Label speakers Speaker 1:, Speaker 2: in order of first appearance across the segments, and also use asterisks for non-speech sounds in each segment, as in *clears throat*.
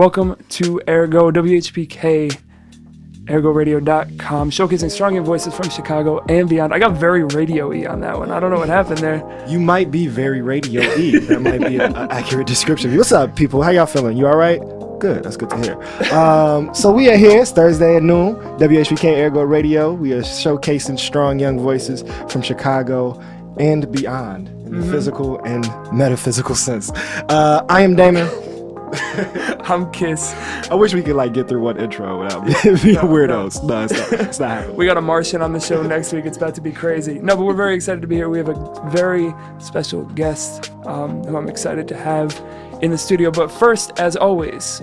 Speaker 1: Welcome to Ergo WHPK, ergoradio.com, showcasing strong young voices from Chicago and beyond. I got very radio y on that one. I don't know what happened there.
Speaker 2: You might be very radio y. that might be an *laughs* accurate description. What's up, people? How y'all feeling? You all right? Good. That's good to hear. Um, so we are here. It's Thursday at noon. WHPK Ergo Radio. We are showcasing strong young voices from Chicago and beyond in the
Speaker 1: Mm-hmm.
Speaker 2: physical and metaphysical sense. Uh, I am Damon. *laughs*
Speaker 1: I'm Kiss.
Speaker 2: I wish we could like get through one intro without *laughs* being weirdos. No, it's not. It's not happening.
Speaker 1: We got a Martian on the show next week. It's about to be crazy. No, but we're very excited to be here. We have a very special guest um, who I'm excited to have in the studio. But first, as always,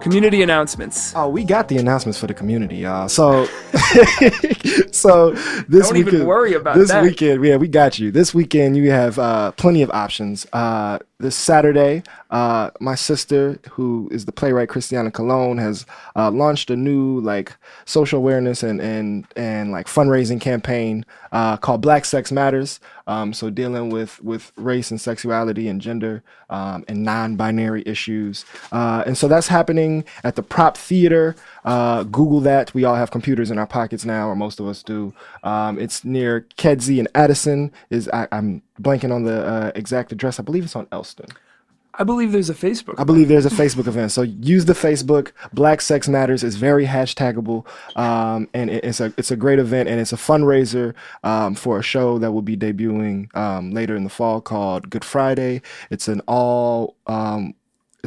Speaker 1: community announcements.
Speaker 2: Oh, we got the announcements for the community, y'all. So, *laughs* so this
Speaker 1: Don't even
Speaker 2: weekend,
Speaker 1: worry about
Speaker 2: this
Speaker 1: that.
Speaker 2: weekend. Yeah, we got you. This weekend, you have uh, plenty of options. Uh, this Saturday, uh, my sister, who is the playwright Kristiana Colón, has uh, launched a new like social awareness and and and like fundraising campaign uh, called Black Sex Matters. Um, so dealing with with race and sexuality and gender um, and non-binary issues. Uh, and so that's happening at the Prop Theater. Uh, Google that. We all have computers in our pockets now, or most of us do. Um, it's near Kedzie and Addison. Is I, I'm blanking on the uh, exact address. I believe it's on Elston.
Speaker 1: I believe there's a Facebook.
Speaker 2: I believe there's a Facebook event. So use the Facebook. Black Sex Matters is very hashtagable, um, and it- it's a it's a great event, and it's a fundraiser um, for a show that will be debuting um, later in the fall called Good Friday. It's an all um,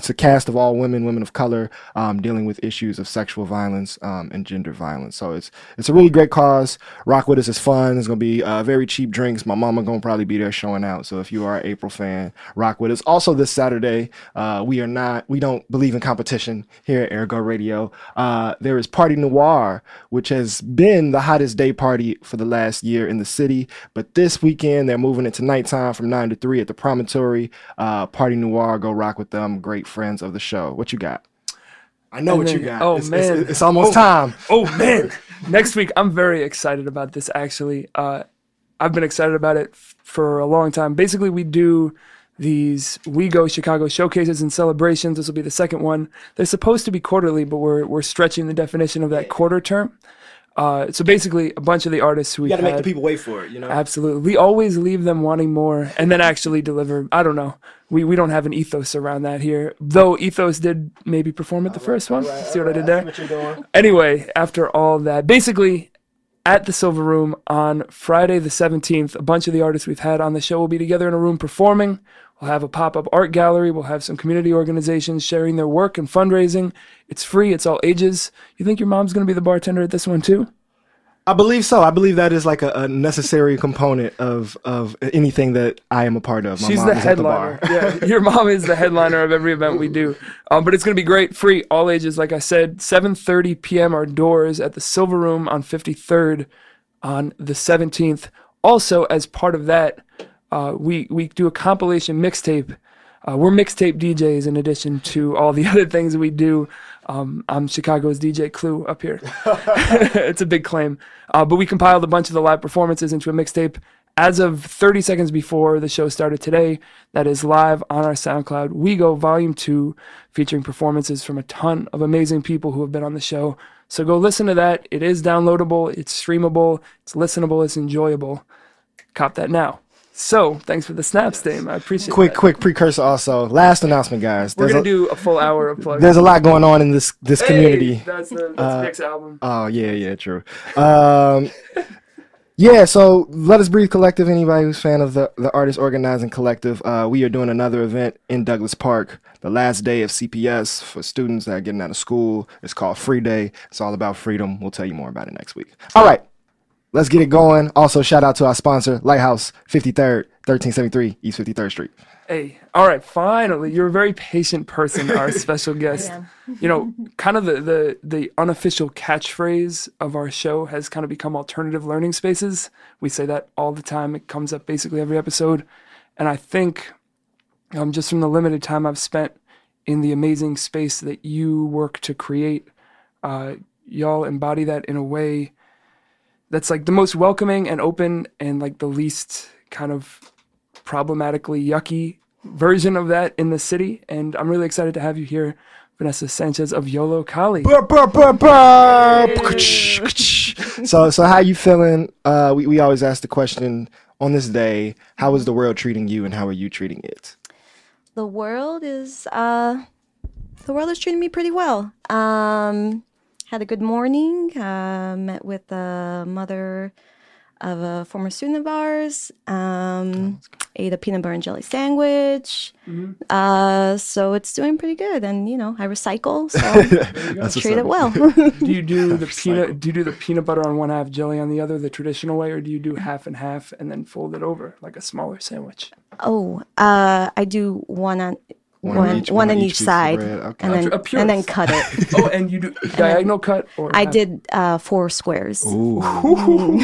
Speaker 2: it's a cast of all women, women of color, um, dealing with issues of sexual violence um, and gender violence. So it's it's a really great cause. Rock with us is fun. It's gonna be uh, very cheap drinks. My mama gonna probably be there showing out. So if you are an April fan, rock with us. Also this Saturday, uh, we are not we don't believe in competition here at Ergo Radio. Uh, there is Party Noir, which has been the hottest day party for the last year in the city. But this weekend they're moving it to nighttime from nine to three at the Promontory. Uh, Party Noir, go rock with them. Great friends of the show. What you got? I know
Speaker 1: And
Speaker 2: what you got.
Speaker 1: oh,
Speaker 2: it's, it's-
Speaker 1: man.
Speaker 2: it's, almost
Speaker 1: Oh.
Speaker 2: time.
Speaker 1: Oh man! Next week, I'm very excited about this. Actually, uh, I've been excited about it f- for a long time. Basically, we do these We Go Chicago showcases and celebrations. This will be the second one. They're supposed to be quarterly, but we're we're stretching the definition of that quarter term. Uh, so basically, a bunch of the artists we
Speaker 2: You got to make the people wait for it. You know.
Speaker 1: Absolutely. We always leave them wanting more and then actually deliver. I don't know. We we don't have an ethos around that here. Though ethos did maybe perform at the first one. See what I did there?
Speaker 2: What you're doing?
Speaker 1: Anyway, after all that, basically at the Silver Room on Friday the 17th, a bunch of the artists we've had on the show will be together in a room performing. We'll have a pop up art gallery. We'll have some community organizations sharing their work and fundraising. It's free, it's all ages. You think your mom's going to be the bartender at this one too?
Speaker 2: I believe so. I believe that is like a, a necessary component of of anything that I am a part of. My
Speaker 1: She's
Speaker 2: mom
Speaker 1: the
Speaker 2: is at the
Speaker 1: headliner.
Speaker 2: bar.
Speaker 1: yeah, your mom is the headliner of every event we do. Um, but it's going to be great, free, all ages. Like I said, 7:30 p.m. our doors at the Silver Room on 53rd on the 17th. Also, as part of that, uh, we we do a compilation mixtape. Uh, we're mixtape DJs in addition to all the *laughs* other things we do. Um, I'm Chicago's DJ Clue up here. *laughs* it's a big claim. Uh, but we compiled a bunch of the live performances into a mixtape as of 30 seconds before the show started today. That is live on our SoundCloud. We Go Volume 2, featuring performances from a ton of amazing people who have been on the show. So go listen to that. It is downloadable, it's streamable, it's listenable, it's enjoyable. Cop that now. So, thanks for the snaps, Dame. I appreciate it.
Speaker 2: Quick,
Speaker 1: that.
Speaker 2: quick precursor. Also, last announcement, guys.
Speaker 1: We're
Speaker 2: There's
Speaker 1: gonna
Speaker 2: a,
Speaker 1: do a full hour of plugs.
Speaker 2: there's a lot going on in this this
Speaker 1: Hey,
Speaker 2: community.
Speaker 1: That's the that's Nick's album.
Speaker 2: Oh yeah, yeah, true. Um, yeah, so Let Us Breathe Collective. Anybody who's fan of the the artist organizing collective, uh, we are doing another event in Douglas Park. The last day of CPS for students that are getting out of school. It's called Free Day. It's all about freedom. We'll tell you more about it next week. All right, let's get it going. Also, shout out to our sponsor, Lighthouse 53rd, 1373 East 53rd Street.
Speaker 1: Hey, all right, finally, you're a very patient person, our *laughs* special guest. You know, kind of the, the the unofficial catchphrase of our show has kind of become alternative learning spaces. We say that all the time. It comes up basically every episode, and I think, um, just from the limited time I've spent in the amazing space that you work to create, uh, y'all embody that in a way that's like the most welcoming and open and like the least kind of problematically yucky version of that in the city. And I'm really excited to have you here, Vanessa Sanchez of
Speaker 2: Yollocalli. So, so how you feeling? Uh, we, we always ask the question on this day, how is the world treating you and how are you treating it?
Speaker 3: The world is, uh, the world is treating me pretty well. Um, had a good morning. Uh, met with the mother of a former student of ours. Um, ate a peanut butter and jelly sandwich.
Speaker 1: Mm-hmm.
Speaker 3: Uh, so it's doing pretty good. And you know, I recycle, so *laughs*
Speaker 2: That's what's
Speaker 3: treat it well. *laughs* *laughs*
Speaker 1: Do you do the peanut? Do you do the peanut butter on one half, jelly on the other, the traditional way, or do you do half and half and then fold it over like a smaller sandwich?
Speaker 3: oh, uh, I do one on
Speaker 2: One
Speaker 3: one,
Speaker 2: on
Speaker 3: one,
Speaker 2: each- one on
Speaker 3: on
Speaker 2: each
Speaker 3: each, side,
Speaker 2: okay.
Speaker 3: and then
Speaker 1: purist.
Speaker 3: and then cut it. *laughs*
Speaker 1: Oh, and you do *laughs* diagonal cut, or
Speaker 3: I
Speaker 1: half?
Speaker 3: did uh, four squares.
Speaker 2: Ooh. *laughs*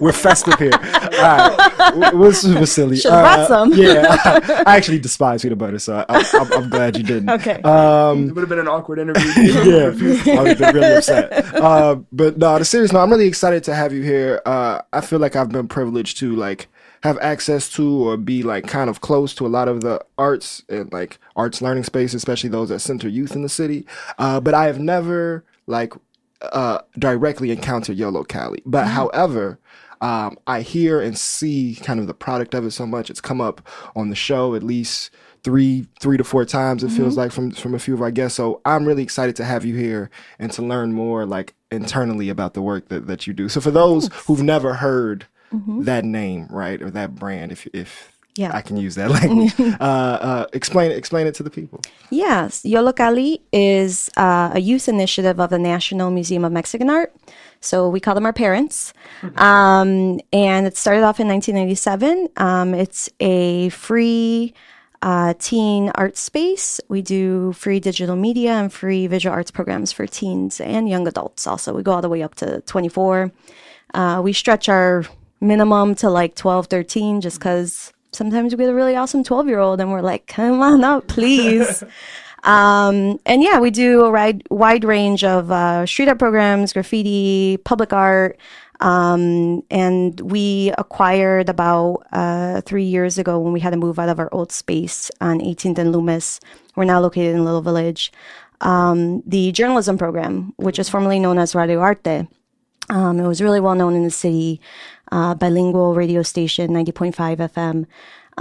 Speaker 2: We're festive here. All right. W- What's Vasily?
Speaker 3: Should've brought some.
Speaker 2: Yeah. I actually despise peanut butter, so I, I'm, I'm glad you didn't.
Speaker 3: Okay.
Speaker 2: Um,
Speaker 1: It would have been an awkward interview.
Speaker 2: yeah, I would have been really upset. Uh, but no, the serious no, I'm really excited to have you here. Uh, I feel like I've been privileged to like have access to or be like kind of close to a lot of the arts and like arts learning space, especially those that center youth in the city. Uh, but I have never like uh, directly encountered Yollocalli. But however, um, I hear and see kind of the product of it so much. It's come up on the show at least three three to four times. It feels like from from a few of our guests. So I'm really excited to have you here and to learn more like internally about the work that, that you do. So for those who've never heard that name, right, or that brand, if if
Speaker 3: Yeah.
Speaker 2: I can use that *laughs* language, *laughs* uh, uh, explain explain it to the people.
Speaker 3: Yes, Yollocalli is uh, a youth initiative of the National Museum of Mexican Art. So we call them our parents. Um, and it started off in 1997. Um, it's a free uh, teen art space. We do free digital media and free visual arts programs for teens and young adults also. We go all the way up to 24. Uh, we stretch our minimum to like 12, 13 just because sometimes we get a really awesome 12 year old and we're like, come on up, please. *laughs* Um, and yeah, we do a wide, wide range of uh, street art programs, graffiti, public art. Um, and we acquired about uh, three years ago when we had to move out of our old space on 18th and Loomis. We're now located in Little Village. Um, the journalism program, which is formerly known as Radio Arte. Um, it was really well known in the city, uh, bilingual radio station, 90.5 FM.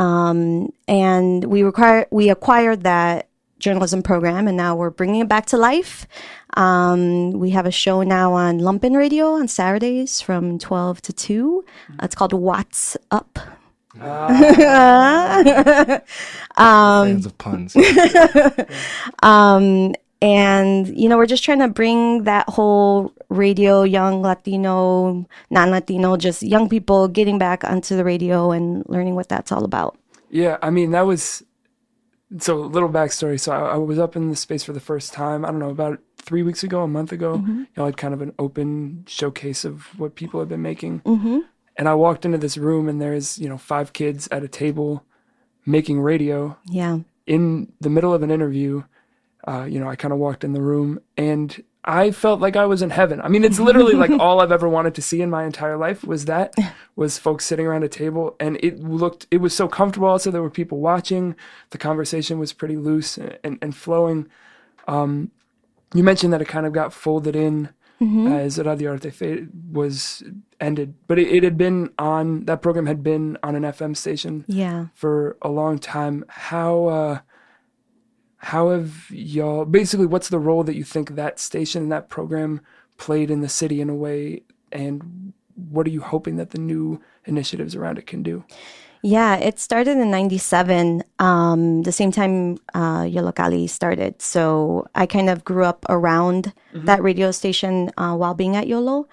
Speaker 3: Um, and we require, we acquired that journalism program and now we're bringing it back to life. Um, we have a show now on Lumpen Radio on Saturdays from 12 to 2. Uh, it's called What's Up. *laughs*
Speaker 2: Fans of puns. *laughs*
Speaker 3: Um, and you know we're just trying to bring that whole radio young latino non-latino just young people getting back onto the radio and learning what that's all about
Speaker 1: Yeah, I mean that was so a little backstory. So I, I was up in the space for the first time. I don't know about three weeks ago, a month ago. Y'all had kind of an open showcase of what people had been making, mm-hmm. and I walked into this room and there's you know five kids at a table making radio
Speaker 3: yeah
Speaker 1: in the middle of an interview. Uh, you know, I kind of walked in the room and I felt like I was in heaven. I mean, it's literally like *laughs* all I've ever wanted to see in my entire life was that was folks sitting around a table and it looked it was so comfortable also there were people watching. The conversation was pretty loose and, and, and flowing. Um, you mentioned that it kind of got folded in as Radio Arte Fe- was ended, but it, it had been on that program had been on an FM station
Speaker 3: yeah
Speaker 1: for a long time. How uh, how have y'all basically what's the role that you think that station and that program played in the city in a way, and what are you hoping that the new initiatives around it can do?
Speaker 3: yeah it started in 97 um, the same time uh, yollocalli started. So i kind of grew up around that radio station uh, while being at yolo.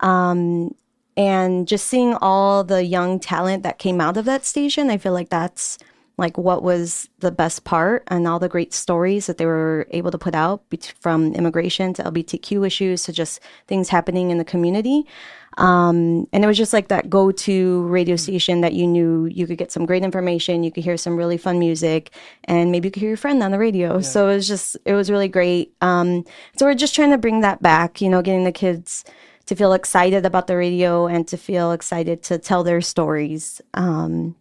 Speaker 3: Um, and just seeing all the young talent that came out of that station i feel like that's like what was the best part and all the great stories that they were able to put out from immigration to lgbtq issues to just things happening in the community. Um, and it was just like that go-to radio station that you knew you could get some great information you could hear some really fun music and maybe you could hear your friend on the radio. So it was just it was really great. Um, so we're just trying to bring that back you know getting the kids to feel excited about the radio and to feel excited to tell their stories. Um,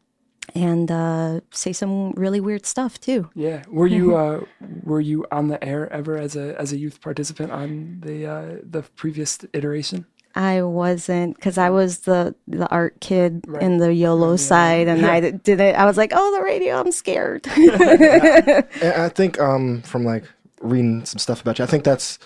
Speaker 3: and uh, say some really weird stuff too.
Speaker 1: Yeah. Were you uh, were you on the air ever as a as a youth participant on the uh, the previous iteration?
Speaker 3: I wasn't because I was the the art kid
Speaker 1: Right.
Speaker 3: in the YOLO side, and I did it. I was like, "Oh, the radio! I'm scared." *laughs*
Speaker 2: And I think um, from like reading some stuff about you, I think that's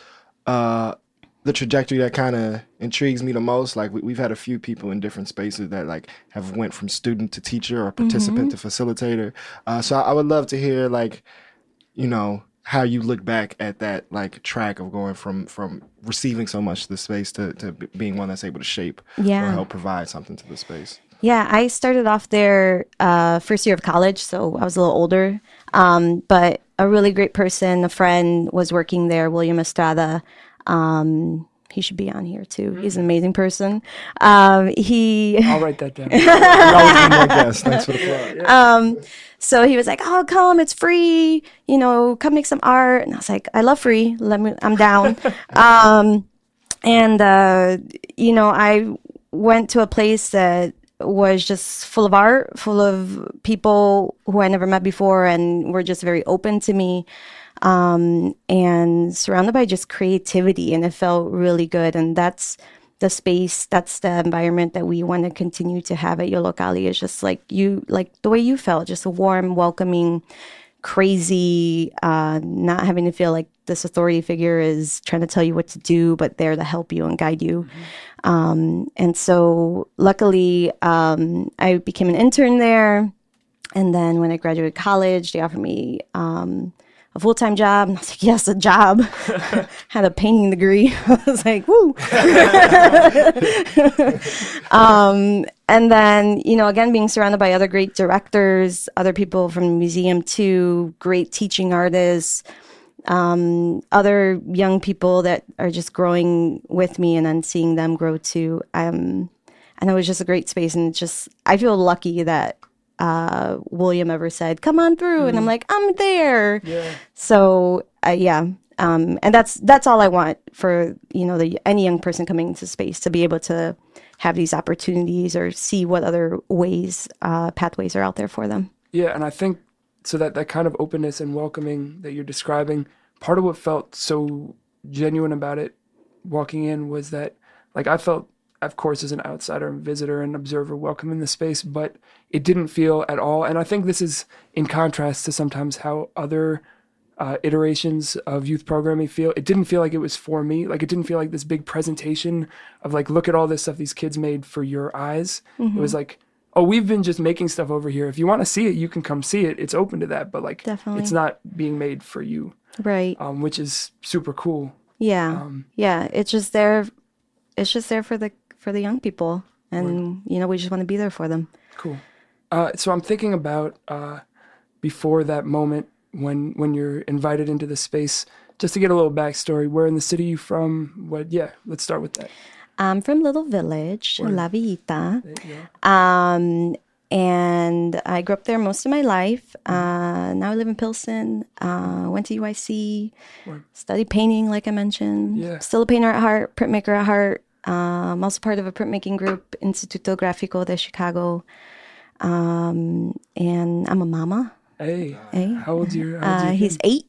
Speaker 2: uh, the trajectory that kind of intrigues me the most. Like we, we've had a few people in different spaces that like have went from student to teacher or participant to facilitator. Uh, so I, I would love to hear like, you know, how you look back at that like track of going from from receiving so much the space to, to being one that's able to shape
Speaker 3: Yeah.
Speaker 2: or help provide something to the space.
Speaker 3: Yeah, I started off there uh, first year of college, so I was a little older. Um, but a really great person, a friend, was working there, William Estrada. Um, he should be on here too. He's an amazing person. Um, he *laughs*
Speaker 1: I'll write that down.
Speaker 2: You're always my guest. Thanks for the plug.
Speaker 3: um, so he was like, "Oh, come, it's free. You know, come make some art." And I was like, "I love free. Let me. I'm down." *laughs* um, and uh, you know, I went to a place that was just full of art, full of people who I never met before, and were just very open to me. Um, and surrounded by just creativity, and it felt really good. And that's the space that's the environment that we want to continue to have at Yollocalli is just like you like the way you felt just a warm welcoming crazy uh not having to feel like this authority figure is trying to tell you what to do but there to help you and guide you. Um and so luckily um i became an intern there. And then when i graduated college they offered me um a full-time job and i was like yes a job *laughs* had a painting degree *laughs* i was like woo *laughs* um, and then, you know, again, being surrounded by other great directors, other people from the museum too, great teaching artists, um, other young people that are just growing with me and then seeing them grow too. Um, and it was just a great space. And just, I feel lucky that uh, William ever said, come on through. And I'm like, I'm there.
Speaker 1: Yeah.
Speaker 3: So uh, yeah, um, and that's that's all I want for you know the any young person coming into space to be able to have these opportunities or see what other ways uh, pathways are out there for them.
Speaker 1: Yeah, and I think so that that kind of openness and welcoming that you're describing, part of what felt so genuine about it walking in was that like I felt of course as an outsider and visitor and observer welcome in the space, but it didn't feel at all and I think this is in contrast to sometimes how other uh, iterations of youth programming feel. It didn't feel like it was for me. Like it didn't feel like this big presentation of like, look at all this stuff these kids made for your eyes. It was like, oh, we've been just making stuff over here. If you want to see it, you can come see it. It's open to that, but like,
Speaker 3: Definitely.
Speaker 1: it's not being made for you,
Speaker 3: Right.
Speaker 1: um, which is super cool.
Speaker 3: Yeah.
Speaker 1: Um,
Speaker 3: yeah. It's just there. It's just there for the for the young people, and you know we just want to be there for them.
Speaker 1: Cool. Uh, so I'm thinking about uh, before that moment when when you're invited into the space. Just to get a little backstory, where in the city you from? What? Yeah, let's start with that.
Speaker 3: I'm from Little Village, La Villita.
Speaker 1: There you go.
Speaker 3: Um, and I grew up there most of my life. Uh, now I live in Pilsen. Uh, went to UIC,
Speaker 1: Word.
Speaker 3: studied painting, like I mentioned.
Speaker 1: Yeah.
Speaker 3: Still a painter at heart, printmaker at heart. Um, also part of a printmaking group, Instituto Gráfico de Chicago. Um, and I'm a mama.
Speaker 1: Hey,
Speaker 3: Hey.
Speaker 1: how old's your? How old's
Speaker 3: Uh,
Speaker 1: your
Speaker 3: he's
Speaker 1: kid?
Speaker 3: eight.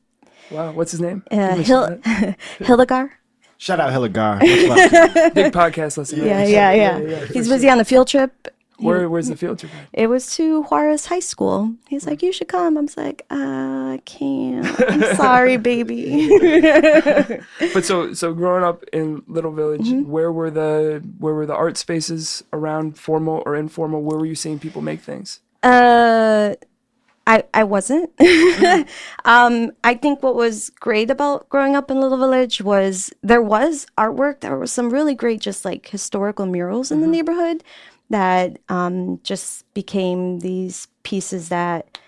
Speaker 1: wow. What's his name?
Speaker 3: Uh,
Speaker 1: Give
Speaker 3: Hil-
Speaker 1: that. *laughs*
Speaker 3: Hildegar.
Speaker 2: Shout out Hillegar. Much. *laughs*
Speaker 1: Big podcast listener.
Speaker 3: Yeah, yeah, yeah. He's busy on a field trip.
Speaker 1: Where, where's the field trip?
Speaker 3: It was to Juarez High School. He's like, "You should come." I was like, uh, "I can't. *laughs* I'm sorry, baby." *laughs*
Speaker 1: But so so growing up in Little Village,
Speaker 3: Mm-hmm.
Speaker 1: where were the where were the art spaces around formal or informal? Where were you seeing people make things?
Speaker 3: Uh, I I wasn't. *laughs* um, I think what was great about growing up in Little Village was there was artwork. There was some really great, just like historical murals in the neighborhood that um, just became these pieces that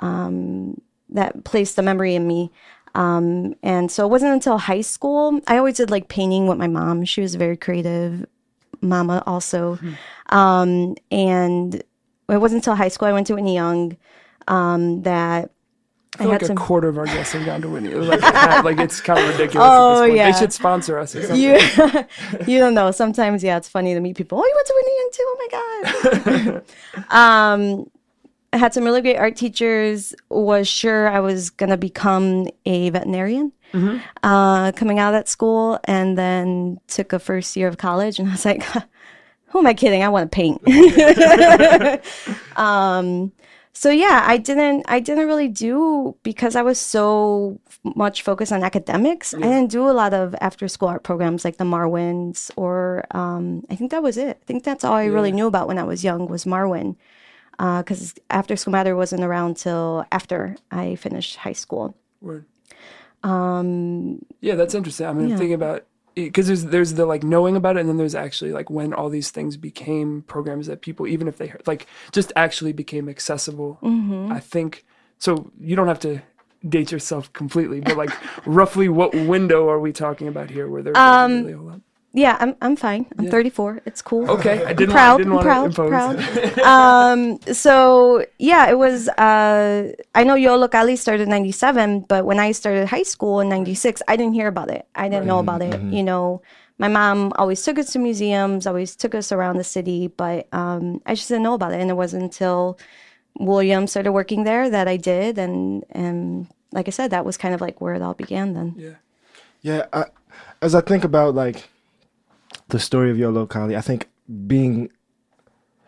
Speaker 3: um, that placed a memory in me. Um, and so it wasn't until high school. I always did like painting with my mom. She was a very creative mama also. Um, and it wasn't until high school I went to Whitney Young um, that
Speaker 1: I
Speaker 3: had
Speaker 1: like a
Speaker 3: some-
Speaker 1: quarter of our guests have gone to Whitney. Like, like it's kind of ridiculous.
Speaker 3: Oh,
Speaker 1: at this point.
Speaker 3: yeah.
Speaker 1: They should sponsor us. Or something.
Speaker 3: you *laughs* you don't know. Sometimes yeah, it's funny to meet people. Oh, you went to Whitney Young too. Oh my god. *laughs* um, I had some really great art teachers. Was sure I was gonna become a veterinarian. Uh, coming out of that school, and then took a first year of college, and I was like, *laughs* "Who am I kidding? I want to paint." um, so yeah, I didn't. I didn't really do because I was so much focused on academics. I didn't do a lot of after school art programs like the Marwens, or um, I think that was it. I think that's all I really knew about when I was young was Marwen because after school matter wasn't around till after I finished high school.
Speaker 1: Word. Um. Yeah, that's interesting. I mean, I'm thinking about because there's there's the like knowing about it, and then there's actually like when all these things became programs that people, even if they heard, like just actually became accessible. Mm-hmm. I think so. You don't have to date yourself completely, but like roughly what window are we talking about here? Where there wasn't um, really a lot?
Speaker 3: Yeah, I'm I'm fine. I'm 34. It's cool.
Speaker 1: Okay, I didn't,
Speaker 3: proud,
Speaker 1: I didn't want
Speaker 3: proud,
Speaker 1: to impose.
Speaker 3: proud. um, so yeah, it was. Uh, I know Yollocalli started in '97, but when I started high school in '96, I didn't hear about it. I didn't know about it. You know, my mom always took us to museums, always took us around the city, but um, I just didn't know about it. And it wasn't until William started working there that I did, and and like I said, that was kind of like where it all began. Then.
Speaker 1: Yeah.
Speaker 2: Yeah, I, as I think about like the story of Yollocalli, I think being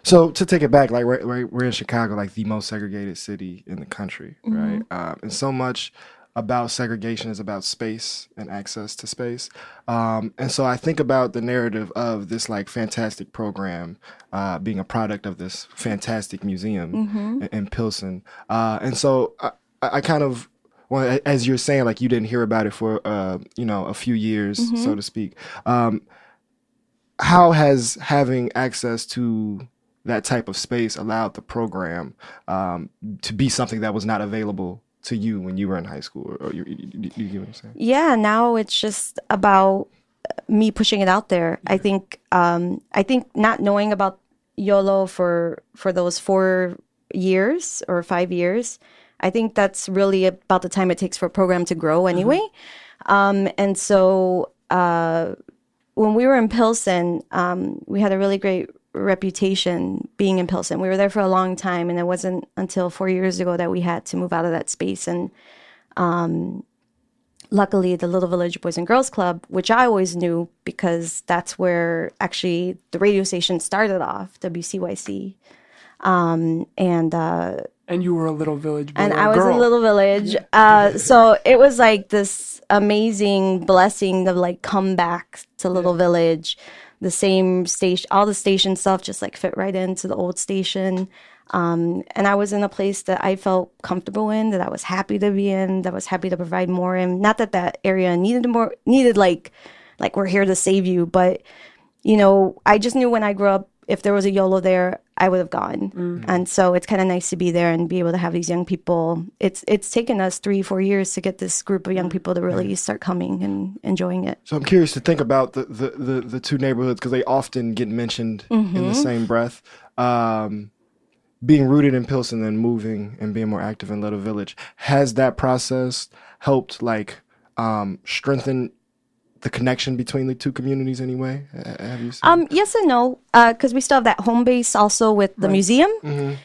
Speaker 2: so to take it back, like we're, we're, we're in Chicago, like the most segregated city in the country, right? Um, and so much about segregation is about space and access to space. Um, and so I think about the narrative of this like fantastic program uh, being a product of this fantastic museum in, in Pilsen. Uh, and so I, I kind of well, as you're saying, like you didn't hear about it for uh, you know a few years, so to speak. Um, how has having access to that type of space allowed the program um, to be something that was not available to you when you were in high school? Or, or you, you, you, get what I'm saying?
Speaker 3: yeah now it's just about me pushing it out there i think um i think not knowing about yolo for for those four years or five years i think that's really about the time it takes for a program to grow anyway um and so uh when we were in pilsen um we had a really great reputation being in pilsen. We were there for a long time and it wasn't until four years ago that we had to move out of that space. And luckily the little village boys and girls club which i always knew because that's where actually the radio station started off wcyc um, and uh,
Speaker 1: And you were a little village boy
Speaker 3: and i was
Speaker 1: girl.
Speaker 3: in little village. Uh, so it was like this amazing blessing to like come back to little village. The same station all the station stuff just like fit right into the old station. Um, and I was in a place that I felt comfortable in, that I was happy to be in, that I was happy to provide more in. Not that that area needed more, needed like, like we're here to save you, but you know, I just knew when I grew up, if there was a YOLO there, I would have gone. And so it's kind of nice to be there and be able to have these young people. It's it's taken us three, four years to get this group of young people to really start coming and enjoying it.
Speaker 2: So I'm curious to think about the the, the, the two neighborhoods because they often get mentioned in the same breath. Um, being rooted in Pilsen and moving and being more active in Little Village has that process helped like um, strengthen the connection between the two communities anyway? Uh, Have you?
Speaker 3: Um, yes and no, because we still have that home base also with the museum,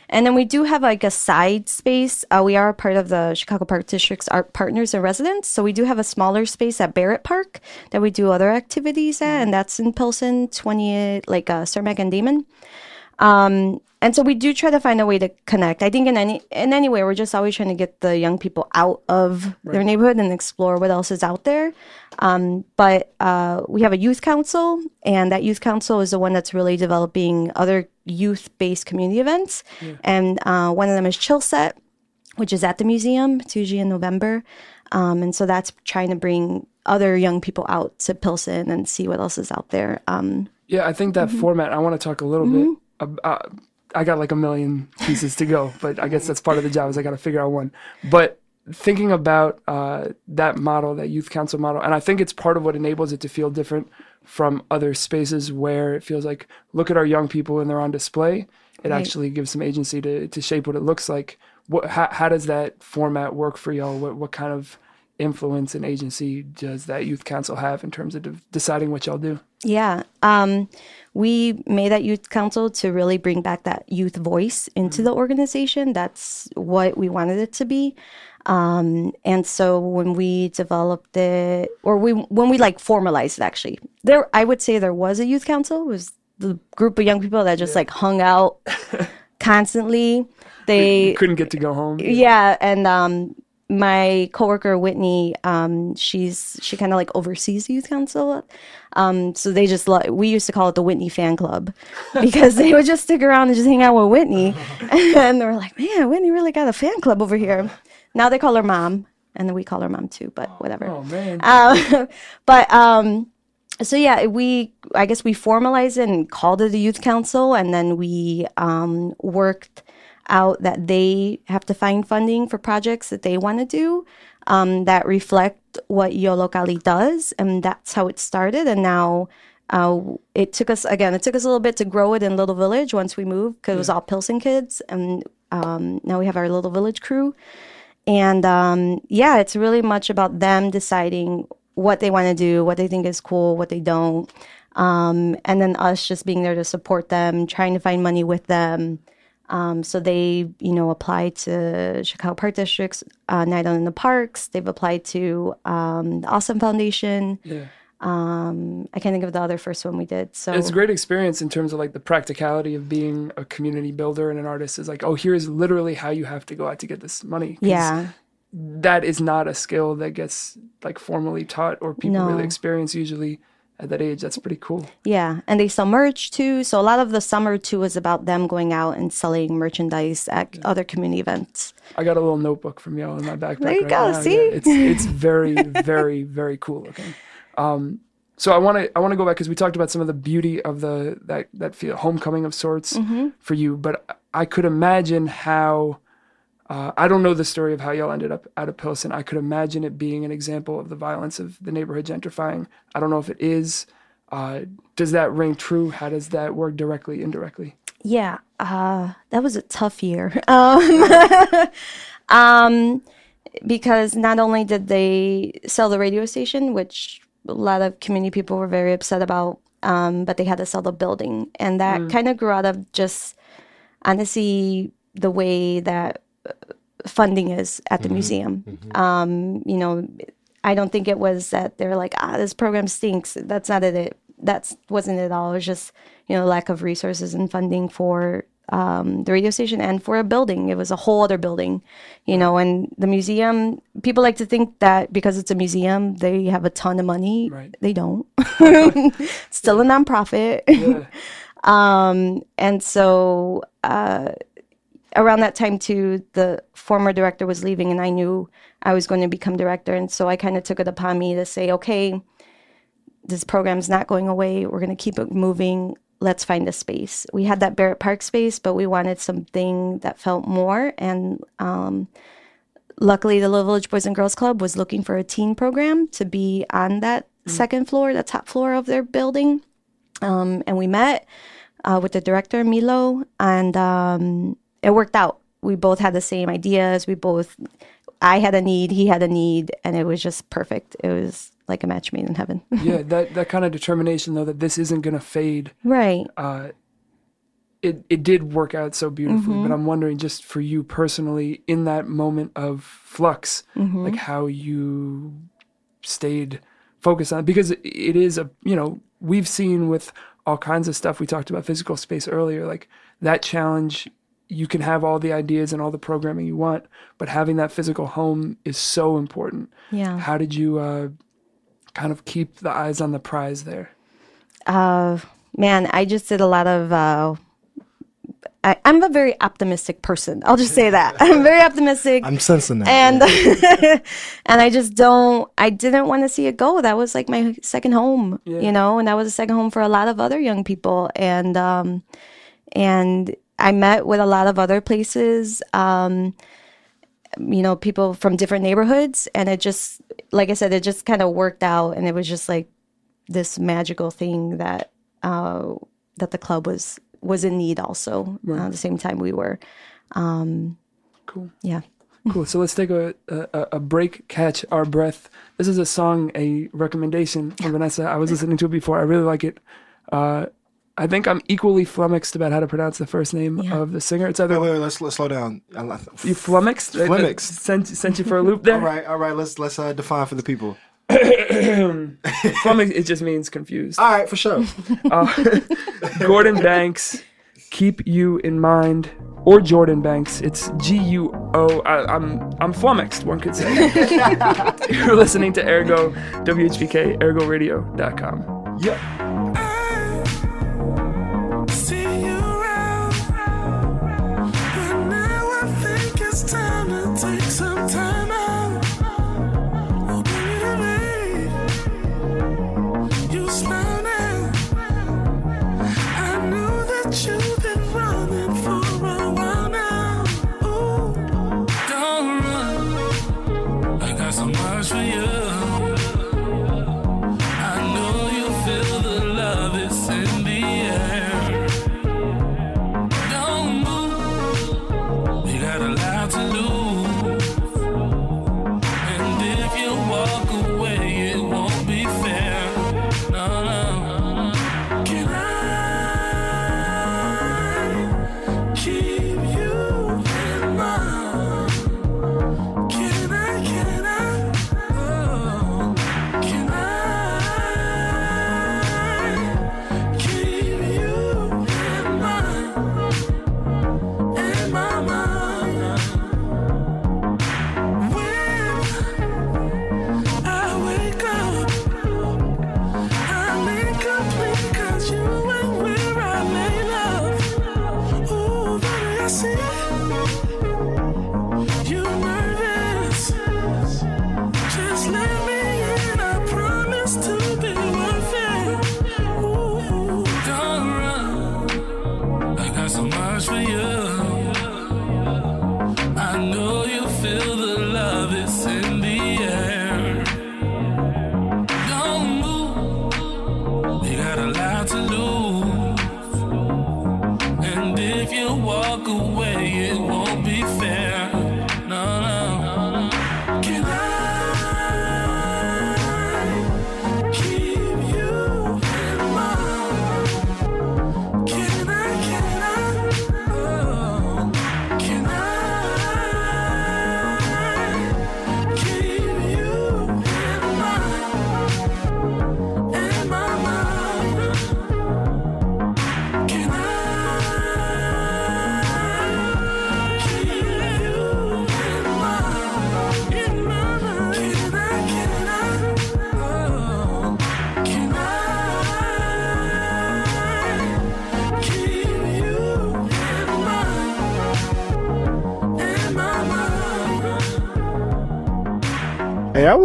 Speaker 3: and then we do have like a side space. Uh, we are part of the Chicago Park District's art partners and residents, so we do have a smaller space at Barrett Park that we do other activities at, and that's in Pilsen, twenty like uh, Cermak and Damen. Um, and so we do try to find a way to connect. I think in any in any way, we're just always trying to get the young people out of their neighborhood and explore what else is out there. Um, but uh, we have a youth council, and that youth council is the one that's really developing other youth-based community events. And uh, one of them is Chill Set, which is at the museum. It's usually in November, um, and so that's trying to bring other young people out to Pilsen and see what else is out there. Um,
Speaker 1: Yeah, I think that format. I want to talk a little bit. Uh, I got like a million pieces to go, but I guess that's part of the job. Is I got to figure out one. But thinking about uh, that model, that youth council model, and I think it's part of what enables it to feel different from other spaces where it feels like, look at our young people and they're on display. It
Speaker 3: Right.
Speaker 1: actually gives some agency to to shape what it looks like. What how, how does that format work for y'all? What what kind of influence and agency does that youth council have in terms of de- deciding what y'all do?
Speaker 3: Yeah. Um, we made that youth council to really bring back that youth voice into the organization. That's what we wanted it to be. Um, and so when we developed it, or we when we like formalized it, actually, there I would say there was a youth council. It was the group of young people that just like hung out *laughs* constantly. They
Speaker 1: Couldn't get to go home.
Speaker 3: yeah, and um, my coworker Whitney, um, she's she kind of like oversees youth council. Um, so they just lo- we used to call it the Whitney fan club *laughs* because they would just stick around and just hang out with Whitney, *laughs* and they were like, "Man, Whitney really got a fan club over here." Now they call her mom, and then we call her mom too. But whatever.
Speaker 1: Oh man. *laughs*
Speaker 3: Um, but um, so yeah, we I guess we formalized it and called it a youth council, and then we um, worked out that they have to find funding for projects that they want to do um, that reflect what Yollocalli does, and that's how it started. And now uh, it took us again. It took us a little bit to grow it in Little Village once we moved because it was all Pilsen kids, and um, now we have our Little Village crew. And um, yeah, it's really much about them deciding what they want to do, what they think is cool, what they don't. Um, and then us just being there to support them, trying to find money with them. Um, so they, you know, applied to Chicago Park District's uh, Night Out in the Parks. They've applied to um, the Awesome Foundation.
Speaker 1: yeah.
Speaker 3: Um, I can't think of the other first one we did. So
Speaker 1: It's a great experience in terms of like the practicality of being a community builder and an artist is like, oh, here's literally how you have to go out to get this money.
Speaker 3: yeah,
Speaker 1: That is not a skill that gets like formally taught or people
Speaker 3: No.
Speaker 1: really experience usually at that age. That's pretty cool.
Speaker 3: yeah, and they sell merch too. So a lot of the summer too is about them going out and selling merchandise at other community events.
Speaker 1: I got a little notebook from y'all in my backpack.
Speaker 3: There you
Speaker 1: right
Speaker 3: go,
Speaker 1: now.
Speaker 3: see?
Speaker 1: Yeah, it's it's *laughs* very very very cool looking. Um, so I want to I want to go back because we talked about some of the beauty of the that that feel homecoming of sorts
Speaker 3: Mm-hmm.
Speaker 1: for you, but I could imagine how. Uh, I don't know the story of how y'all ended up out of Pilsen. I could imagine it being an example of the violence of the neighborhood gentrifying. I don't know if it is. Uh, does that ring true? How does that work directly, indirectly?
Speaker 3: Yeah, uh, that was a tough year. *laughs* Um, *laughs* um, because not only did they sell the radio station, which a lot of community people were very upset about, um, but they had to sell the building. And that kind of grew out of just honestly the way that funding is at the museum. Um, you know, I don't think it was that they're like, ah, this program stinks. That's not it. That's wasn't it at all. It was just, you know, lack of resources and funding for um, the radio station and for a building. It was a whole other building, you know, and the museum, people like to think that because it's a museum, they have a ton of money.
Speaker 1: Right.
Speaker 3: They don't. *laughs* *laughs* Still a nonprofit.
Speaker 1: Yeah. *laughs*
Speaker 3: Um, and so uh, around that time too, the former director was leaving, and I knew I was going to become director, and so I kind of took it upon me to say, okay, this program's not going away. We're going to keep it moving. Let's find a space. We had that Barrett Park space, but we wanted something that felt more. And um, luckily, the Little Village Boys and Girls Club was looking for a teen program to be on that second floor, the top floor of their building. Um, and we met uh, with the director Milo, and um, it worked out. We both had the same ideas. We both, I had a need, he had a need, and it was just perfect. It was like a match made in heaven. *laughs*
Speaker 1: yeah, that that kind of determination though that this isn't gonna fade.
Speaker 3: right.
Speaker 1: Uh, it it did work out so beautifully,
Speaker 3: Mm-hmm.
Speaker 1: but I'm wondering just for you personally in that moment of flux,
Speaker 3: Mm-hmm.
Speaker 1: like how you stayed focused on it because it, it is a you know we've seen with all kinds of stuff. We talked about physical space earlier, like that challenge. You can have all the ideas and all the programming you want, but having that physical home is so important.
Speaker 3: Yeah.
Speaker 1: How did you uh, kind of keep the eyes on the prize there?
Speaker 3: Uh, man, I just did a lot of. Uh, I, I'm a very optimistic person. I'll just say that *laughs* I'm very optimistic.
Speaker 2: I'm sensing that.
Speaker 3: and *laughs* and I just don't. I didn't want to see it go. That was like my second home,
Speaker 1: Yeah.
Speaker 3: you know, and that was a second home for a lot of other young people. And um, and I met with a lot of other places. Um, you know, people from different neighborhoods, and it just, like I said, it just kind of worked out, and it was just like this magical thing that uh, that the club was was in need also uh, at the same time we were. Um,
Speaker 1: Cool.
Speaker 3: yeah.
Speaker 1: Cool. So let's take a, a a break, catch our breath. This is a song, a recommendation from Vanessa. I was listening to it before. I really like it. Uh, I think I'm equally flummoxed about how to pronounce the first name
Speaker 3: Yeah.
Speaker 1: of the singer. It's either
Speaker 2: Wait, wait, wait, let's let's slow down. I like-
Speaker 1: you flummoxed. I- I
Speaker 2: Flummoxed.
Speaker 1: Sent sent you for a loop there.
Speaker 2: All right, all right. Let's let's uh, define for the people. *clears throat*
Speaker 1: Flummoxed. It just means confused.
Speaker 2: All right, for sure. *laughs*
Speaker 1: Gordon Banks, keep you in mind, or Jordan Banks. It's G U O. I- I'm I'm flummoxed. One could say. *laughs* *laughs* You're listening to Ergo WHPK ErgoRadio.com.
Speaker 2: yep.
Speaker 4: See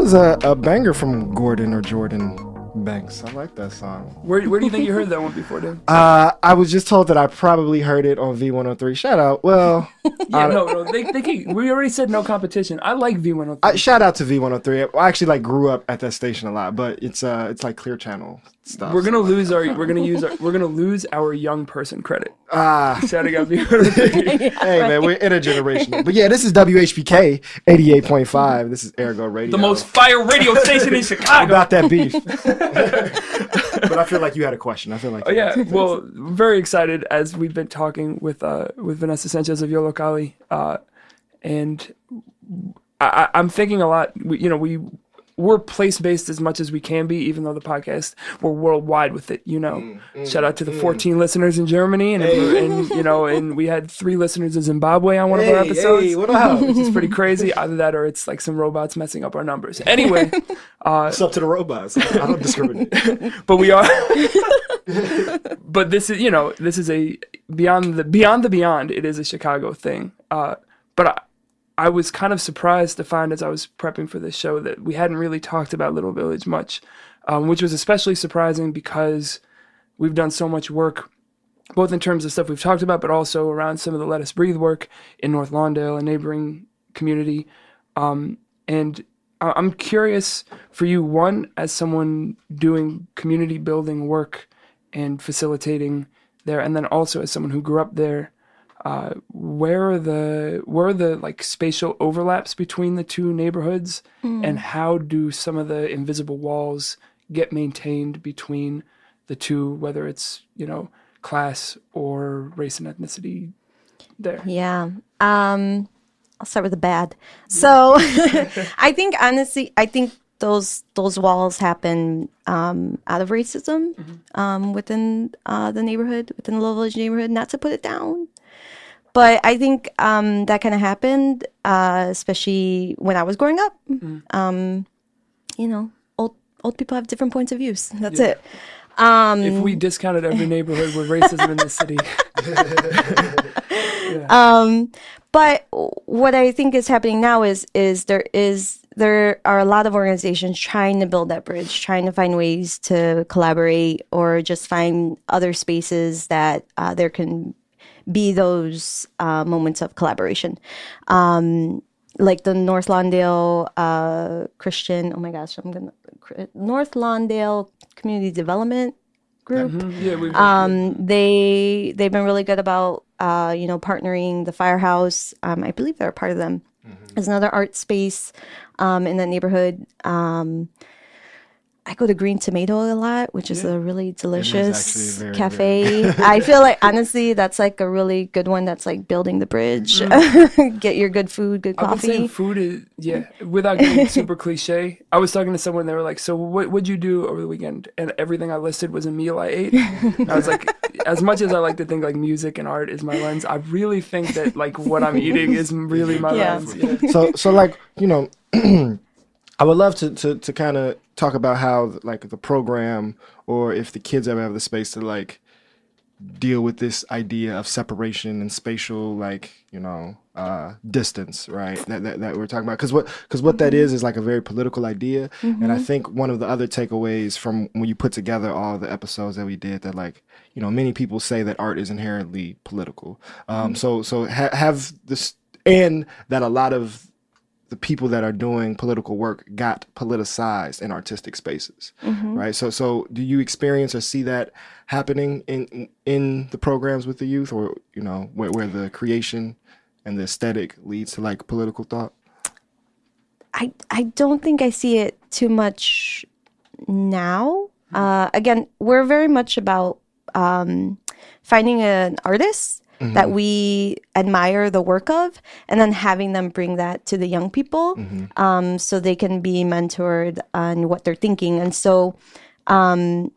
Speaker 2: was a, a banger from Gordon or Jordan Banks. I like that song.
Speaker 1: Where where do you think you heard that one before, dude?
Speaker 2: Uh, I was just told that I probably heard it on V103. Shout out. Well, *laughs*
Speaker 1: Yeah, no, no. They, they can, we already said no competition. I like V103.
Speaker 2: I, shout out to V103. I actually like grew up at that station a lot, but it's uh it's like Clear Channel stuff.
Speaker 1: we're gonna lose our. We're gonna use our. We're gonna lose our young person credit.
Speaker 2: ah. *laughs*
Speaker 1: Shouting out to V103. *laughs*
Speaker 2: Hey man, we're intergenerational. But yeah, this is WHPK 88.5. This is Ergo Radio.
Speaker 1: the most fire radio station in Chicago.
Speaker 2: about that beef. but I feel like you had a question. I feel like
Speaker 1: Oh yeah, well, very excited as we've been talking with uh with Vanessa Sanchez of Yollocalli, uh, and I, I'm thinking a lot. We, you know, we we're place based as much as we can be, even though the podcast we're worldwide with it. You know, shout out to the 14 listeners in Germany, and, and you know, and we had three listeners in Zimbabwe on one of our episodes.
Speaker 2: hey? *laughs*
Speaker 1: Which is pretty crazy. Either that or it's like some robots messing up our numbers. Anyway, *laughs*
Speaker 2: It's up to the robots. I don't discriminate. *laughs*
Speaker 1: but we are but this is you know this is a beyond the beyond the beyond it is a chicago thing. Uh but i i was kind of surprised to find as i was prepping for this show that we hadn't really talked about little village much um, which was especially surprising because we've done so much work both in terms of stuff we've talked about but also around some of the let us breathe work in north lawndale a neighboring community. Um, and I'm curious for you, one, as someone doing community building work and facilitating there, and then also as someone who grew up there, uh, where are the where are the like spatial overlaps between the two neighborhoods, and how do some of the invisible walls get maintained between the two, whether it's you know class or race and ethnicity there?
Speaker 3: Yeah. Um, I'll start with the bad. So *laughs* *laughs* I think honestly, I think those those walls happen um, out of racism um, within uh, the neighborhood, within the Low Village neighborhood. Not to put it down, but I think um, that kind of happened, uh, especially when I was growing up. Um, you know, old old people have different points of views. *laughs* That's it. Um,
Speaker 1: If we discounted every neighborhood with racism in the city, *laughs* *laughs*
Speaker 3: but what I think is happening now is is there is there are a lot of organizations trying to build that bridge, trying to find ways to collaborate or just find other spaces that uh, there can be those uh, moments of collaboration. Um, like the North Lawndale uh, Christian, oh my gosh, I'm gonna North Lawndale Community Development Group.
Speaker 1: Yeah, we've
Speaker 3: um, they they've been really good about uh, you know partnering the firehouse. Um, i believe they're a part of them. There's another art space um, in that neighborhood um, i go to green tomato a lot which is a really delicious
Speaker 2: very,
Speaker 3: cafe *laughs* *laughs* i feel like honestly that's like a really good one that's like building the bridge *laughs* get your good food good
Speaker 1: I've been
Speaker 3: coffee
Speaker 1: food is yeah. Without getting super cliche, I was talking to someone. They were like, "So what would you do over the weekend?" And everything I listed was a meal I ate. I was like, as much as I like to think like music and art is my lens, I really think that like what I'm eating is really my
Speaker 3: Yeah.
Speaker 1: lens. Yeah.
Speaker 2: so so like you know i would love to to, to kind of talk about how like the program or if the kids ever have the space to like deal with this idea of separation and spatial like you know uh distance right? That that, that we're talking about. Because what because what that is is like a very political idea. And i think one of the other takeaways from when you put together all the episodes that we did that like you know many people say that art is inherently political. Um so so ha- have this and that a lot of the people that are doing political work got politicized in artistic spaces right? So so do you experience or see that happening in in the programs with the youth or you know where, where the creation and the aesthetic leads to like political thought?
Speaker 3: I I don't think I see it too much now. Uh, again, we're very much about um, finding an artist that we admire the work of, and then having them bring that to the young people, um, so they can be mentored on what they're thinking. And so, um,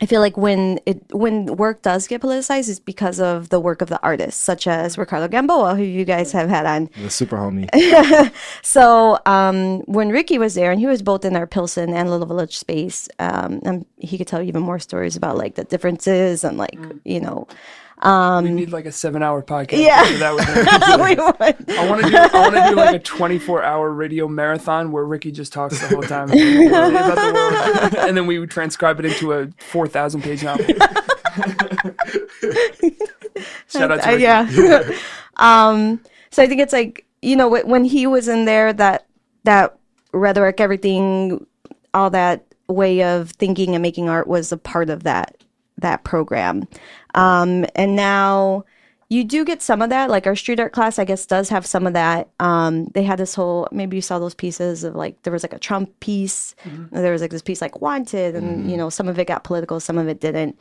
Speaker 3: I feel like when it when work does get politicized, it's because of the work of the artists, such as Ricardo Gamboa, who you guys have had on.
Speaker 2: the super homie *laughs*
Speaker 3: So um, when Ricky was there, and he was both in our Pilsen and Little Village space, um, and he could tell you even more stories about like the differences and like you know,
Speaker 1: we need like a seven-hour podcast.
Speaker 3: Yeah.
Speaker 1: that
Speaker 3: would- *laughs*
Speaker 1: I want to do. I want to do like a 24-hour radio marathon where Ricky just talks the whole time about the world, and then we would transcribe it into a 4,000-page novel. *laughs* Shout out to
Speaker 3: Uh,
Speaker 1: Ricky.
Speaker 3: yeah. *laughs* um, so I think it's like you know when he was in there, that that rhetoric, everything, all that way of thinking and making art was a part of that that program. Um, and now you do get some of that. Like our street art class, I guess, does have some of that. Um, they had this whole maybe you saw those pieces of like there was like a Trump piece, and there was like this piece like wanted, and you know some of it got political, some of it didn't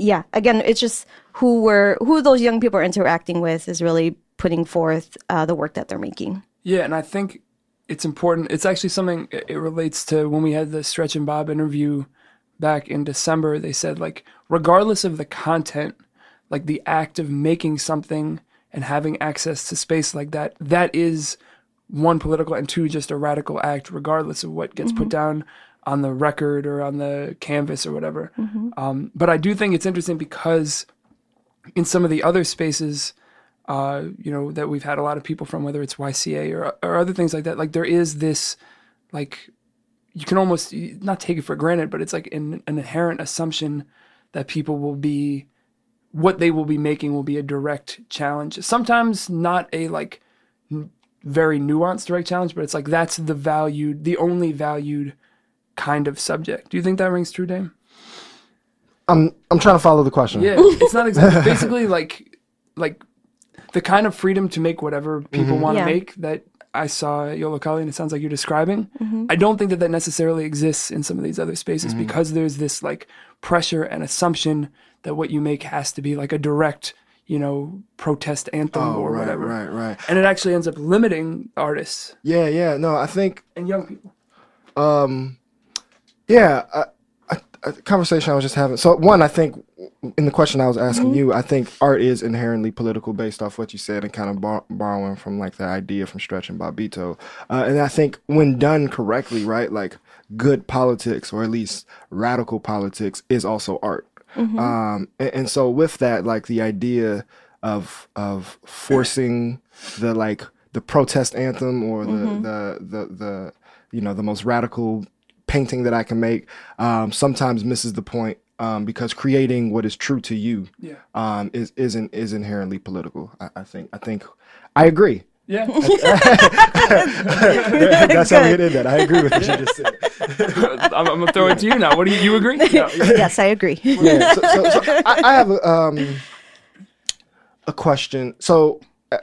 Speaker 3: yeah again it's just who we're who those young people are interacting with is really putting forth uh, the work that they're making
Speaker 1: Yeah, and I think it's important. It's actually something. It relates to when we had the Stretch and Bob interview back in December. They said like, regardless of the content, like the act of making something and having access to space like that, that is one political and two just a radical act, regardless of what gets put down on the record or on the canvas or whatever. Um, but I do think it's interesting because in some of the other spaces uh, you know, that we've had a lot of people from, whether it's YCA or or other things like that. Like there is this, like, you can almost not take it for granted, but it's like an, an inherent assumption that people will be, what they will be making will be a direct challenge. Sometimes not a like n- very nuanced direct challenge, but it's like that's the valued, the only valued kind of subject. Do you think that rings true, Dame?
Speaker 2: I'm I'm trying to follow the question.
Speaker 1: Yeah, it's not exactly basically like like the kind of freedom to make whatever people mm-hmm. want to
Speaker 3: Yeah.
Speaker 1: make that I saw at Yollocalli and it sounds like you're describing. I don't think that that necessarily exists in some of these other spaces because there's this like pressure and assumption that what you make has to be like a direct, you know, protest anthem
Speaker 2: Oh,
Speaker 1: or
Speaker 2: right,
Speaker 1: whatever.
Speaker 2: right, right.
Speaker 1: And it actually ends up limiting artists
Speaker 2: Yeah, yeah. No, I think
Speaker 1: and young people.
Speaker 2: Um, Yeah, a, a, a conversation I was just having. So one, I think in the question I was asking you, I think art is inherently political based off what you said and kind of bar- borrowing from like the idea from Stretch and Bobbito. Uh, and I think when done correctly, right, like good politics or at least radical politics is also art. Um, and, and so with that, like the idea of of forcing the like the protest anthem or the the, the the you know the most radical painting that I can make um, sometimes misses the point um, because creating what is true to you
Speaker 1: Yeah.
Speaker 2: um, is isn't is inherently political. I, I think I think I agree.
Speaker 1: Yeah. *laughs*
Speaker 2: That's how we did that. I agree with what you just said. *laughs*
Speaker 1: I'm, I'm gonna throw it to you now. What do you, you agree? *laughs* No, yeah.
Speaker 3: yes, I agree.
Speaker 2: yeah. So, so, so I, I have a, um, a question. So,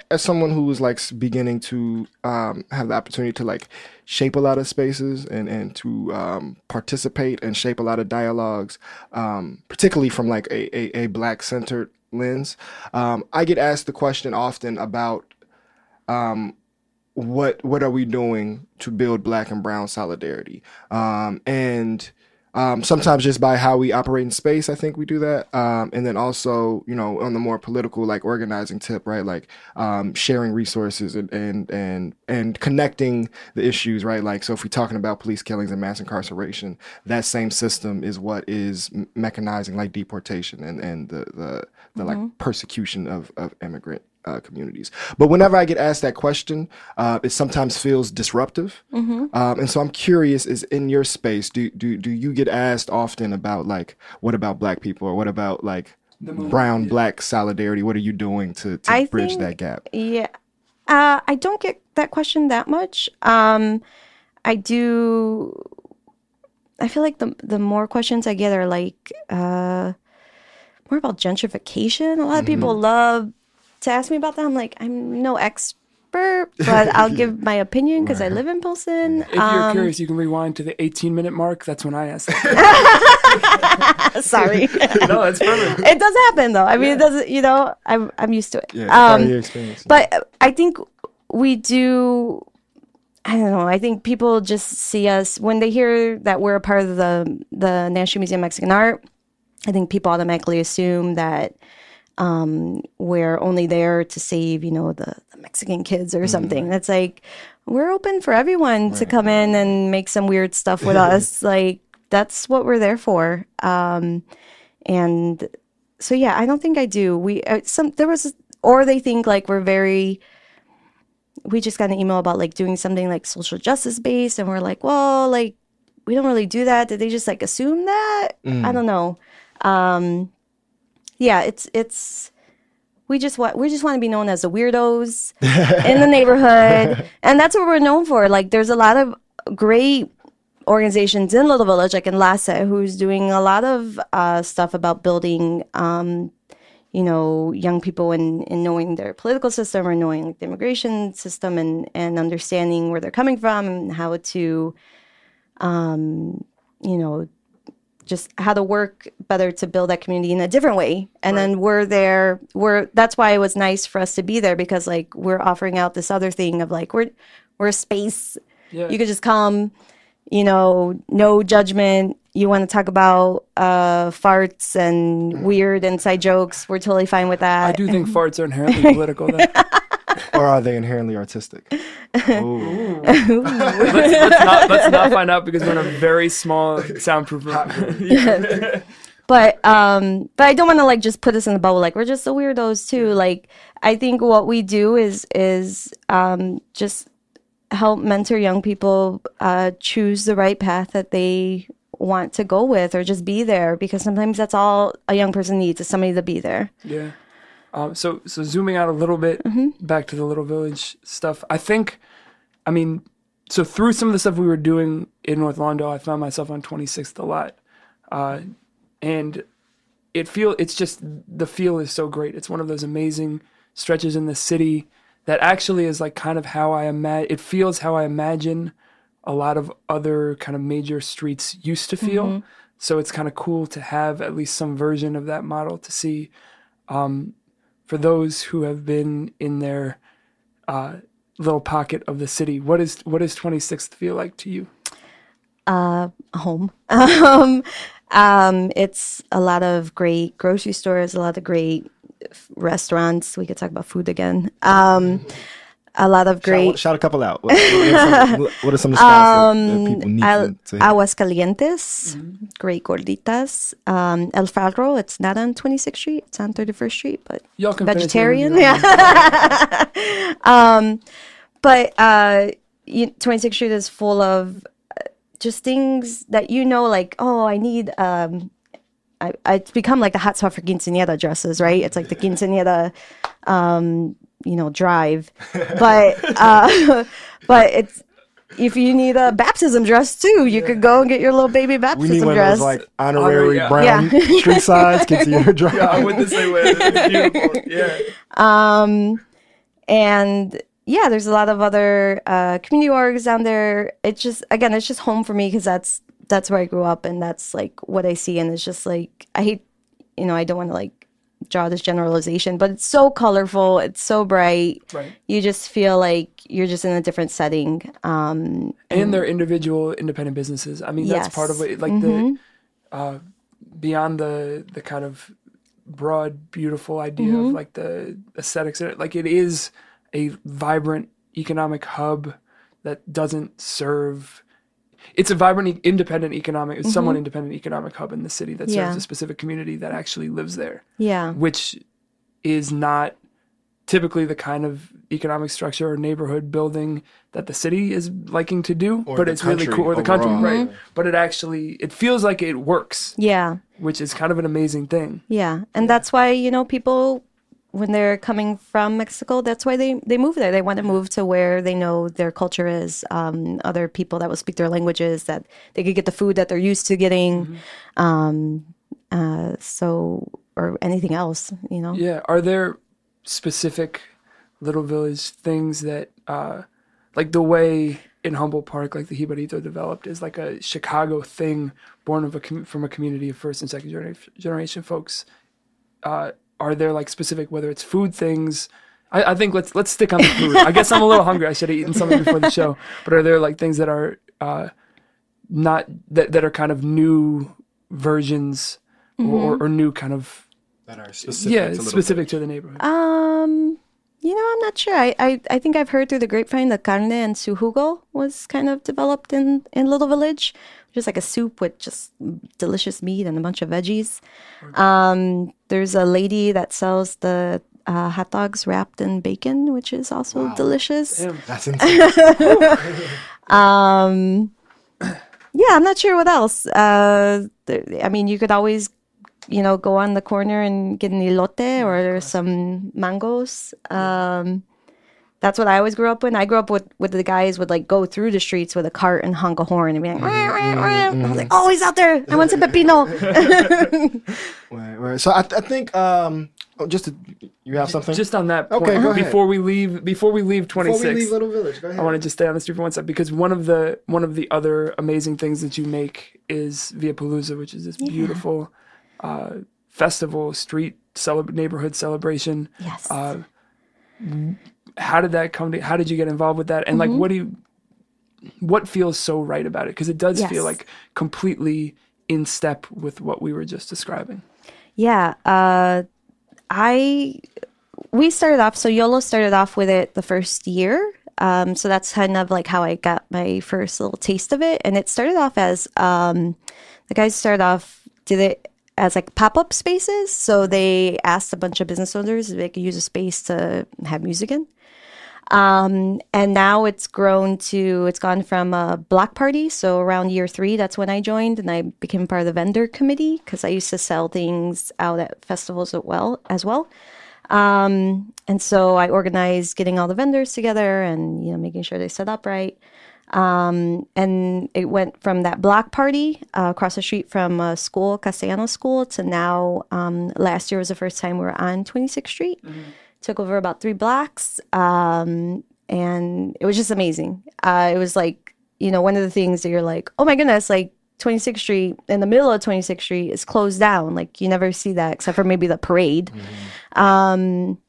Speaker 2: as someone who is like beginning to um, have the opportunity to like shape a lot of spaces and and to um, participate and shape a lot of dialogues, um, particularly from like a a, a black centered lens, um, I get asked the question often about what what are we doing to build black and brown solidarity? Um, and um, sometimes just by how we operate in space i think we do that. Um, and then also you know on the more political like organizing tip right? Like um, sharing resources and, and and and connecting the issues right? Like so if we're talking about police killings and mass incarceration that same system is what is mechanizing like deportation and and the the, the like persecution of of immigrant uh, communities. But whenever I get asked that question, uh, it sometimes feels disruptive. Um, and so I'm curious: is in your space, do do do you get asked often about like, what about Black people, or what about like brown Black solidarity? What are you doing to to
Speaker 3: I
Speaker 2: bridge
Speaker 3: think-
Speaker 2: that gap?
Speaker 3: Yeah. Uh, I don't get that question that much. Um, I do. I feel like the the more questions I get are like uh, more about gentrification. A lot of people love to ask me about that. I'm like, I'm no expert, but I'll give *laughs* my opinion because I live in Pilsen.
Speaker 1: If you're
Speaker 3: Um,
Speaker 1: curious, you can rewind to the 18 minute mark. That's when I asked. That. *laughs*
Speaker 3: Sorry. *laughs*
Speaker 1: no, it's perfect.
Speaker 3: it does happen though. I mean, it doesn't. You know, I'm I'm used to it.
Speaker 2: Yeah, part of
Speaker 3: Um,
Speaker 2: your experience.
Speaker 3: but I think we do. I don't know. I think people just see us when they hear that we're a part of the the National Museum of Mexican Art. I think people automatically assume that um, we're only there to save, you know, the, the Mexican kids or something. That's like we're open for everyone to come in and make some weird stuff with us. Like that's what we're there for. Um, and so yeah, I don't think I do. We uh, some there was or they think like we're very we just got an email about like doing something like social justice based and we're like, well, like we don't really do that. Did they just like assume that? I don't know. Um yeah, it's it's we just want we just want to be known as the weirdos *laughs* in the neighborhood. And that's what we're known for. Like there's a lot of great organizations in Little Village, like Enlace, who's doing a lot of uh, stuff about building, um, you know, young people in, in knowing their political system or knowing like, the immigration system and, and understanding where they're coming from and how to, um, you know, just how to work better to build that community in a different way. And then we're there. We're that's why it was nice for us to be there because like we're offering out this other thing of like we're we're a space.
Speaker 1: Yeah.
Speaker 3: You could just come, you know, no judgment. You want to talk about uh, farts and weird inside jokes. We're totally fine with that.
Speaker 1: I do think *laughs* farts are inherently political. Though. *laughs* *laughs*
Speaker 2: or are they inherently artistic? Ooh.
Speaker 1: let's, let's, not, let's not find out because we're in a very small *laughs* soundproof room. *laughs*
Speaker 3: but um but i don't want to like just put us in the bubble like we're just the weirdos too like i think what we do is is um just help mentor young people uh choose the right path that they want to go with or just be there because sometimes that's all a young person needs is somebody to be there
Speaker 1: Yeah. Um, so so zooming out a little bit back to the little village stuff. I think, I mean, so through some of the stuff we were doing in North Lawndale, I found myself on 26th a lot, uh, and it feel it's just the feel is so great. It's one of those amazing stretches in the city that actually is like kind of how I imagine. It feels how I imagine a lot of other kind of major streets used to feel. So it's kind of cool to have at least some version of that model to see. Um, for those who have been in their uh, little pocket of the city, what is what does 26th feel like to you?
Speaker 3: home. *laughs* Um, um, it's a lot of great grocery stores, a lot of great restaurants. We could talk about food again. Um, a lot of great.
Speaker 2: Shout, shout a couple out. What, what are some, *laughs* what are some of the spots that, that people need
Speaker 3: Al-
Speaker 2: to, to hit?
Speaker 3: Aguascalientes, great gorditas. Um, El Faro, it's not on 26th Street, it's on 31st Street, but
Speaker 1: Y'all can
Speaker 3: vegetarian. Yeah. *laughs* um, but uh, you, 26th Street is full of uh, just things that you know, like, oh, I need. Um, I, I, it's become like the hotspot for quinceañera dresses, right? It's like the quinceañera, um, you know, drive. But uh, *laughs* but it's if you need a baptism dress too, you could go and get your little baby baptism
Speaker 2: we
Speaker 3: baptism
Speaker 2: need one of
Speaker 3: dress.
Speaker 2: those like honorary
Speaker 1: yeah.
Speaker 2: brown
Speaker 3: Yeah. *laughs*
Speaker 2: street signs. Get to your *laughs* drive.
Speaker 1: Yeah, I went the same way. Beautiful. Yeah.
Speaker 3: Um, and yeah, there's a lot of other uh, community orgs down there. It's just again, it's just home for me because that's that's where I grew up and that's like what I see. And it's just like I hate, you know, I don't want to like draw this generalization, but it's so colorful. It's so bright.
Speaker 1: Right.
Speaker 3: You just feel like you're just in a different setting. Um,
Speaker 1: and they're individual independent businesses. I mean, that's part of it. Like the uh, beyond the the kind of broad, beautiful idea of like the aesthetics. Like it is a vibrant economic hub that doesn't serve. It's a vibrant, e- independent economic, it's somewhat mm-hmm. independent economic hub in the city that serves
Speaker 3: Yeah.
Speaker 1: a specific community that actually lives there.
Speaker 3: yeah.
Speaker 1: which is not typically the kind of economic structure or neighborhood building that the city is liking to do
Speaker 2: Or
Speaker 1: but
Speaker 2: the
Speaker 1: it's really
Speaker 2: country
Speaker 1: cool or the country
Speaker 2: overall.
Speaker 1: right mm-hmm. but it actually it feels like it works
Speaker 3: Yeah.
Speaker 1: which is kind of an amazing thing
Speaker 3: Yeah, and that's why you know people when they're coming from Mexico, that's why they they move there. They want to move to where they know their culture is, um, other people that will speak their languages, that they could get the food that they're used to getting, um, uh, so or anything else, you know.
Speaker 1: yeah are there specific little village things that uh like the way in Humboldt Park, like the Jibarito developed, is like a Chicago thing, born of a com- from a community of first and second genera- generation folks. Uh, are there like specific, whether it's food things? I, I think let's let's stick on the food. I guess I'm a little hungry. I should have eaten something before the show. But are there like things that are uh, not that that are kind of new versions or, or new kind of
Speaker 2: that are specific.
Speaker 1: yeah
Speaker 2: to Little
Speaker 1: specific to the neighborhood?
Speaker 3: Um, you know, I'm not sure. I, I, I think I've heard through the grapevine that carne en su jugo was kind of developed in, in Little Village, just like a soup with just delicious meat and a bunch of veggies. Um, there's a lady that sells the uh, hot dogs wrapped in bacon, which is also delicious.
Speaker 1: Damn.
Speaker 2: That's *laughs* insane.
Speaker 3: Um, *coughs* yeah, I'm not sure what else. Uh, there, I mean, you could always, you know, go on the corner and get an elote or some mangoes. Um, that's what I always grew up with. I grew up with, with the guys would like go through the streets with a cart and honk a horn and be like, "Wah, wah, wah." I was like, oh, he's out there. I want some pepino. *laughs*
Speaker 2: right, right. So I, I think um, oh, just to, you have something.
Speaker 1: Just on that
Speaker 2: Okay, go ahead.
Speaker 1: before we leave, before we leave 26,
Speaker 2: we leave Little Village, go ahead.
Speaker 1: I want to just stay on the street for one second because one of the one of the other amazing things that you make is Villapalooza, which is this beautiful uh, festival, street celeb- neighborhood celebration.
Speaker 3: yes.
Speaker 1: Uh, how did that come to? How did you get involved with that? And
Speaker 3: Mm-hmm.
Speaker 1: like, what do you? What feels so right about it? Because it does
Speaker 3: Yes.
Speaker 1: feel like completely in step with what we were just describing.
Speaker 3: Yeah, uh, I we started off. So Yolo started off with it the first year. Um, so that's kind of like how I got my first little taste of it. And it started off as um, the guys started off did it as like pop up spaces. So they asked a bunch of business owners if they could use a space to have music in. Um, and now it's grown to, it's gone from a block party. So around year three, that's when I joined and I became part of the vendor committee because I used to sell things out at festivals as well. As well. Um, and so I organized getting all the vendors together and, you know, making sure they set up right. Um, and it went from that block party uh, across the street from a school, Castellano School, to now um, last year was the first time we were on 26th Street. Took over about three blocks. Um, and it was just amazing. Uh, it was like, you know, one of the things that you're like, oh my goodness, like 26th Street in the middle of 26th Street is closed down. Like you never see that except for maybe the parade. Um,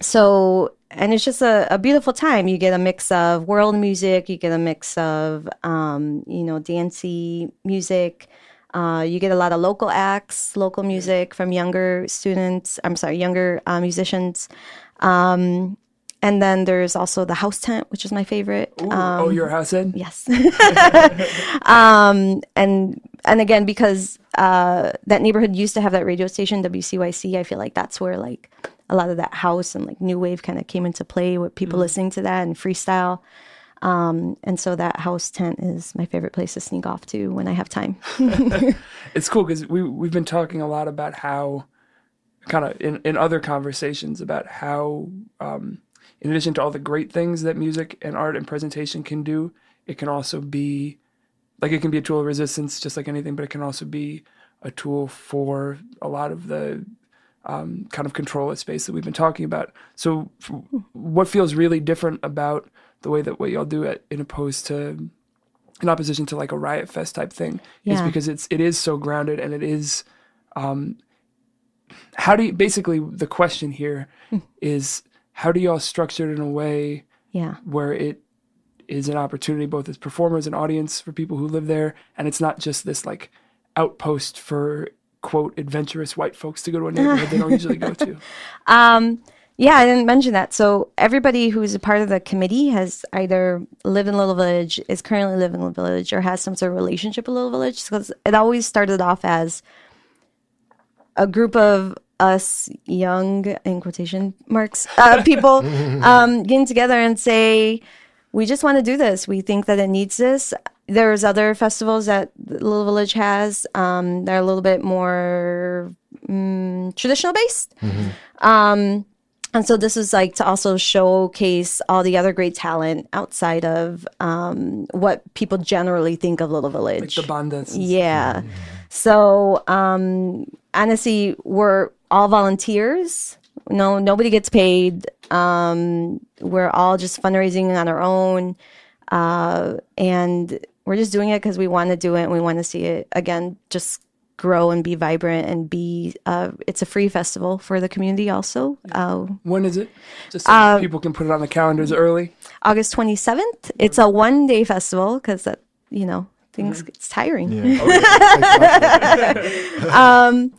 Speaker 3: so, and it's just a, a beautiful time. You get a mix of world music, you get a mix of, um, you know, dancey music. Uh, you get a lot of local acts, local music from younger students. I'm sorry, younger uh, musicians. Um, and then there's also the house tent, which is my favorite.
Speaker 1: Ooh,
Speaker 3: Um,
Speaker 1: oh, you're house tent?
Speaker 3: Yes. *laughs* um, and and again, because uh, that neighborhood used to have that radio station, WCYC, I feel like that's where like a lot of that house and like new wave kind of came into play with people listening to that and freestyle. Um, and so that house tent is my favorite place to sneak off to when I have time. *laughs* *laughs*
Speaker 1: it's cool because we we've been talking a lot about how kind of in, in other conversations about how um, in addition to all the great things that music and art and presentation can do it can also be like it can be a tool of resistance just like anything but it can also be a tool for a lot of the um, kind of control of space that we've been talking about. So f- what feels really different about the way that what y'all do it in opposed to in opposition to like a riot fest type thing is because it's it is so grounded and it is um how do you basically the question here is how do y'all structure it in a way
Speaker 3: yeah.
Speaker 1: where it is an opportunity both as performers and audience for people who live there and it's not just this like outpost for quote adventurous white folks to go to a neighborhood they don't usually go to *laughs*
Speaker 3: Um, yeah, I didn't mention that. So everybody who's a part of the committee has either lived in Little Village, is currently living in Little Village, or has some sort of relationship with Little Village. Because it always started off as a group of us young, in quotation marks, uh, people *laughs* um, getting together and say, we just want to do this. We think that it needs this. There's other festivals that Little Village has. Um, they're a little bit more mm, traditional based. Um, and so this is like to also showcase all the other great talent outside of um, what people generally think of Little
Speaker 1: like
Speaker 3: Village.
Speaker 1: the bandas and
Speaker 3: Yeah. So um honestly, we're all volunteers. No, nobody gets paid. Um, we're all just fundraising on our own, uh, and we're just doing it because we want to do it and we want to see it again just grow and be vibrant and be. Uh, it's a free festival for the community also. Uh,
Speaker 1: when is it just so people can put it on the calendars early
Speaker 3: August twenty seventh. It's a one day festival because that you know things it's tiring. *laughs* *laughs* um,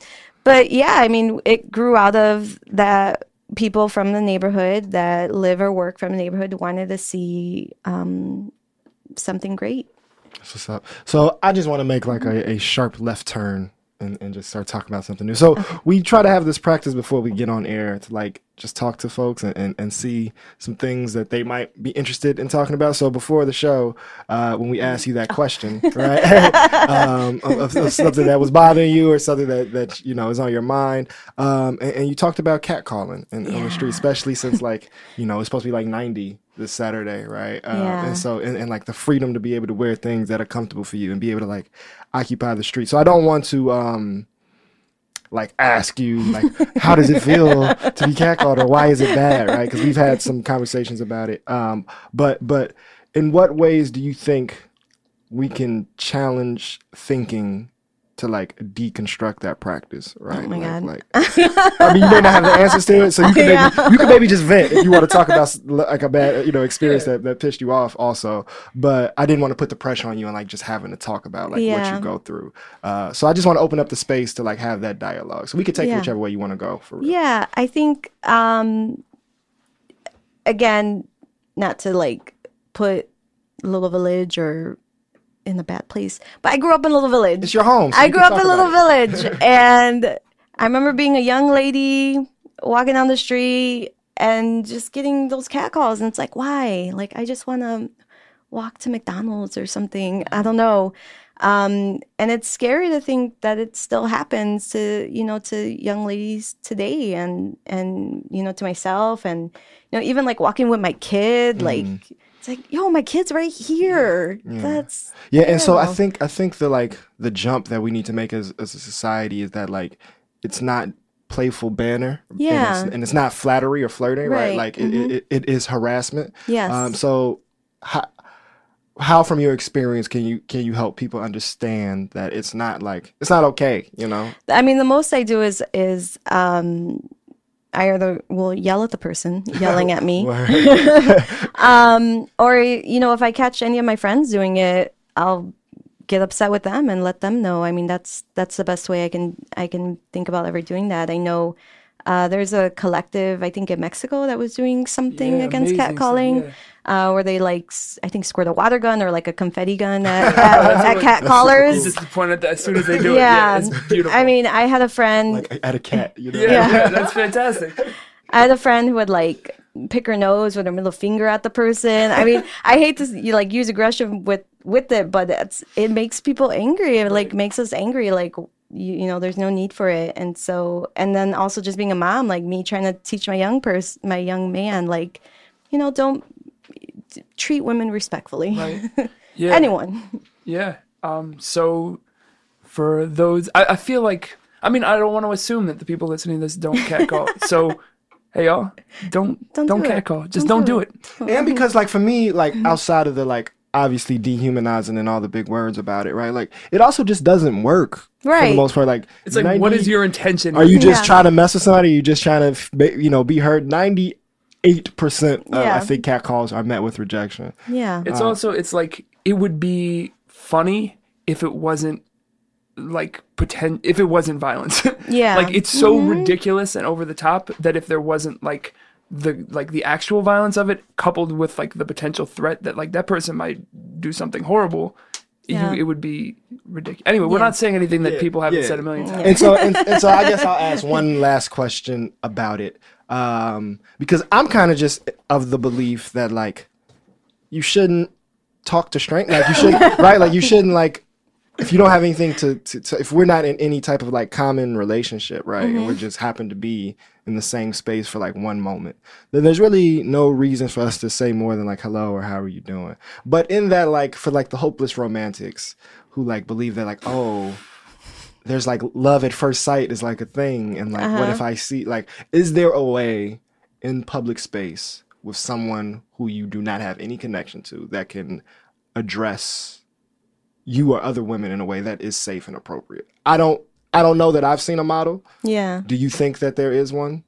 Speaker 3: but yeah, I mean, it grew out of that people from the neighborhood that live or work from the neighborhood wanted to see um, something great.
Speaker 2: That's what's up. So I just want to make like a, a sharp left turn and, and just start talking about something new. So we try to have this practice before we get on air to like just talk to folks and, and, and see some things that they might be interested in talking about. So before the show, uh, when we ask you that question, *laughs* right, *laughs* um, of, of something that was bothering you or something that, that you know is on your mind, um, and, and you talked about catcalling in, on the street, especially since like you know it's supposed to be like ninety this Saturday, right? Uh,
Speaker 3: Yeah.
Speaker 2: And so and, and like the freedom to be able to wear things that are comfortable for you and be able to like occupy the street. So I don't want to um like ask you like *laughs* how does it feel to be catcalled or why is it bad, right? Because we've had some conversations about it. Um, but but in what ways do you think we can challenge thinking to like deconstruct that practice, right?
Speaker 3: Oh my
Speaker 2: like,
Speaker 3: God.
Speaker 2: like *laughs* I mean, you may not have the answers to it, so you can maybe you can maybe just vent if you want to talk about like a bad you know experience that, that pissed you off, also. But I didn't want to put the pressure on you and like just having to talk about like what you go through. Uh, so I just want to open up the space to like have that dialogue. So we could take
Speaker 3: Yeah.
Speaker 2: whichever way you want to go. For real.
Speaker 3: Yeah, I think um again, not to like put Little Village or in a bad place, but I grew up in a Little Village.
Speaker 2: It's your home. so
Speaker 3: I
Speaker 2: you
Speaker 3: grew up in a
Speaker 2: Little it.
Speaker 3: Village *laughs* and I remember being a young lady walking down the street and just getting those catcalls and it's like why? Like I just want to walk to McDonald's or something. I don't know. Um, and it's scary to think that it still happens to you know to young ladies today and and you know to myself and you know even like walking with my kid like it's like, yo, my kid's right here. That's
Speaker 2: Yeah, and so I think I think the like the jump that we need to make as as a society is that like it's not playful banner. and
Speaker 3: Yeah.
Speaker 2: it's, and it's not flattery or flirting, right?
Speaker 3: Right,
Speaker 2: Like it, it, it is harassment.
Speaker 3: Yes.
Speaker 2: Um. So how how from your experience can you can you help people understand that it's not like it's not okay, you know?
Speaker 3: I mean, the most I do is is um, I either will yell at the person *laughs* yelling at me, *laughs* um, or you know, if I catch any of my friends doing it, I'll get upset with them and let them know. I mean, that's that's the best way I can I can think about ever doing that. I know. Uh, there's a collective, I think, in Mexico that was doing something
Speaker 1: Yeah,
Speaker 3: against
Speaker 1: amazing
Speaker 3: catcalling,
Speaker 1: stuff,
Speaker 3: uh, where they like, I think, squirt a water gun or like a confetti gun at, *laughs* at, at cat
Speaker 1: You
Speaker 3: callers.
Speaker 1: just point at that as soon as they do
Speaker 3: Yeah,
Speaker 1: it. Yeah, it's beautiful.
Speaker 3: I mean, I had a friend.
Speaker 2: Like at a cat, you know? *laughs*
Speaker 1: yeah, yeah, that's fantastic. *laughs*
Speaker 3: I had a friend who would like pick her nose with her middle finger at the person. I mean, I hate to you like use aggression with with it, but it's it makes people angry. It like makes us angry. Like you, you know, there's no need for it. And so, and then also just being a mom, like me trying to teach my young person, my young man, like, you know, don't treat women respectfully.
Speaker 1: Right. *laughs* Yeah.
Speaker 3: Anyone.
Speaker 1: Yeah. Um, so for those, I, I feel like, I mean, I don't want to assume that the people listening to this don't catcall. *laughs* so, hey, y'all, don't, don't,
Speaker 3: Don't do it.
Speaker 1: catcall. Just don't,
Speaker 3: Don't
Speaker 1: do
Speaker 3: do
Speaker 1: it.
Speaker 2: and because like for me like *laughs* outside of the like obviously dehumanizing and all the big words about it right like it also just doesn't work Right. for the
Speaker 3: Right.
Speaker 2: most part like
Speaker 1: It's like, what
Speaker 2: 90
Speaker 1: is your intention?
Speaker 2: are you just
Speaker 3: Yeah.
Speaker 2: trying to mess with somebody or you just trying to f- you know be heard 98% uh, i think cat calls are met with rejection
Speaker 3: Yeah.
Speaker 1: It's also, it's like, it would be funny if it wasn't like pretend if it wasn't violence *laughs*
Speaker 3: Yeah.
Speaker 1: like it's so ridiculous and over the top that if there wasn't like the like the actual violence of it coupled with like the potential threat that like that person might do something horrible
Speaker 3: Yeah.
Speaker 1: you, it would be ridiculous anyway we're not saying anything that
Speaker 2: Yeah,
Speaker 1: people haven't
Speaker 2: yeah.
Speaker 1: said a million times
Speaker 2: and so and, and so i guess i'll ask one last question about it um because i'm kind of just of the belief that like you shouldn't talk to strength like you shouldn't right like you shouldn't like if you don't have anything to, to, to if we're not in any type of like common relationship right and we mm-hmm. just happen to be in the same space for like one moment then there's really no reason for us to say more than like hello or how are you doing? But in that like for like the hopeless romantics who like believe that like oh there's like love at first sight is like a thing and like what if uh-huh. i see like is there a way in public space with someone who you do not have any connection to that can address you or other women in a way that is safe and appropriate i don't i don't know that i've seen a model
Speaker 3: yeah.
Speaker 2: do you think that there is one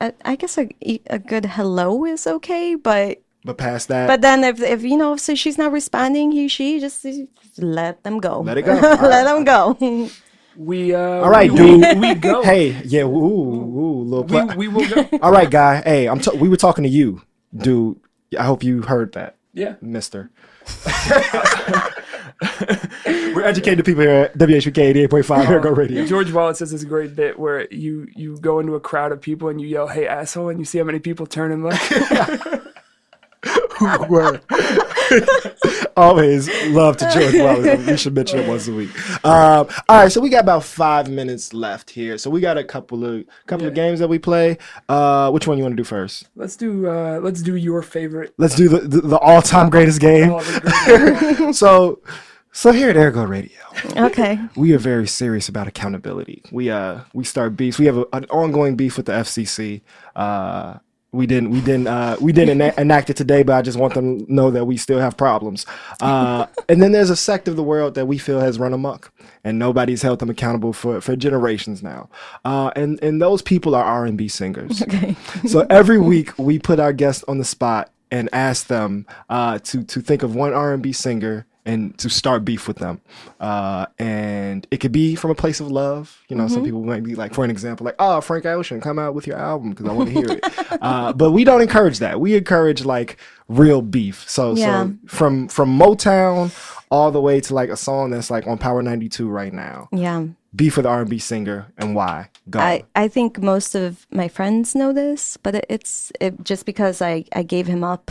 Speaker 3: I, I guess a, a good hello is okay, but
Speaker 2: but past that
Speaker 3: But then if if you know so she's not responding, he she just, just let them go.
Speaker 2: Let it go. *laughs* All
Speaker 3: let
Speaker 2: right.
Speaker 3: them go.
Speaker 1: we uh
Speaker 2: all right
Speaker 1: we,
Speaker 2: dude
Speaker 1: we, we go *laughs*
Speaker 2: hey yeah ooh ooh little
Speaker 1: we,
Speaker 2: pla-
Speaker 1: we will go *laughs*
Speaker 2: all right guy hey i'm t- we were talking to you dude i hope you heard that
Speaker 1: yeah
Speaker 2: mister. *laughs* We're educated people here at WHPK 88.5 Here Go uh, Radio.
Speaker 1: George Wallace says this great bit where you you go into a crowd of people and you yell, "Hey asshole!" and you see how many people turn and look. *laughs*
Speaker 2: Word. *laughs* Always love to George Wallace. We should mention it once a week. Um, all right, so we got about five minutes left here. So we got a couple of couple of games that we play. Uh, which one you want to do first?
Speaker 1: let's do uh let's do your favorite.
Speaker 2: Let's do the the, the all time greatest game.
Speaker 1: The great- *laughs*
Speaker 2: So, so here at Ergo Radio.
Speaker 3: okay.
Speaker 2: we are very serious about accountability. We uh we start beefs. We have a, an ongoing beef with the FCC. Uh, we didn't we didn't uh, we didn't ena- *laughs* enact it today, but I just want them to know that we still have problems. Uh, and then there's a sect of the world that we feel has run amok, and nobody's held them accountable for for generations now. Uh, and and those people are R and B singers. *laughs*
Speaker 3: Okay.
Speaker 2: So every week we put our guests on the spot and ask them uh, to to think of one R and B singer and to start beef with them. Uh, and it could be from a place of love. You know, some people might be like, for an example, like, "Oh, Frank Ocean, come out with your album because I want to hear it." *laughs* uh, but we don't encourage that. We encourage like real beef. So
Speaker 3: Yeah.
Speaker 2: so from from Motown all the way to like a song that's like on Power 92 right now.
Speaker 3: Yeah.
Speaker 2: Beef with R&B singer and why? Go.
Speaker 3: I, I think most of my friends know this, but it, it's it, just because I, I gave him up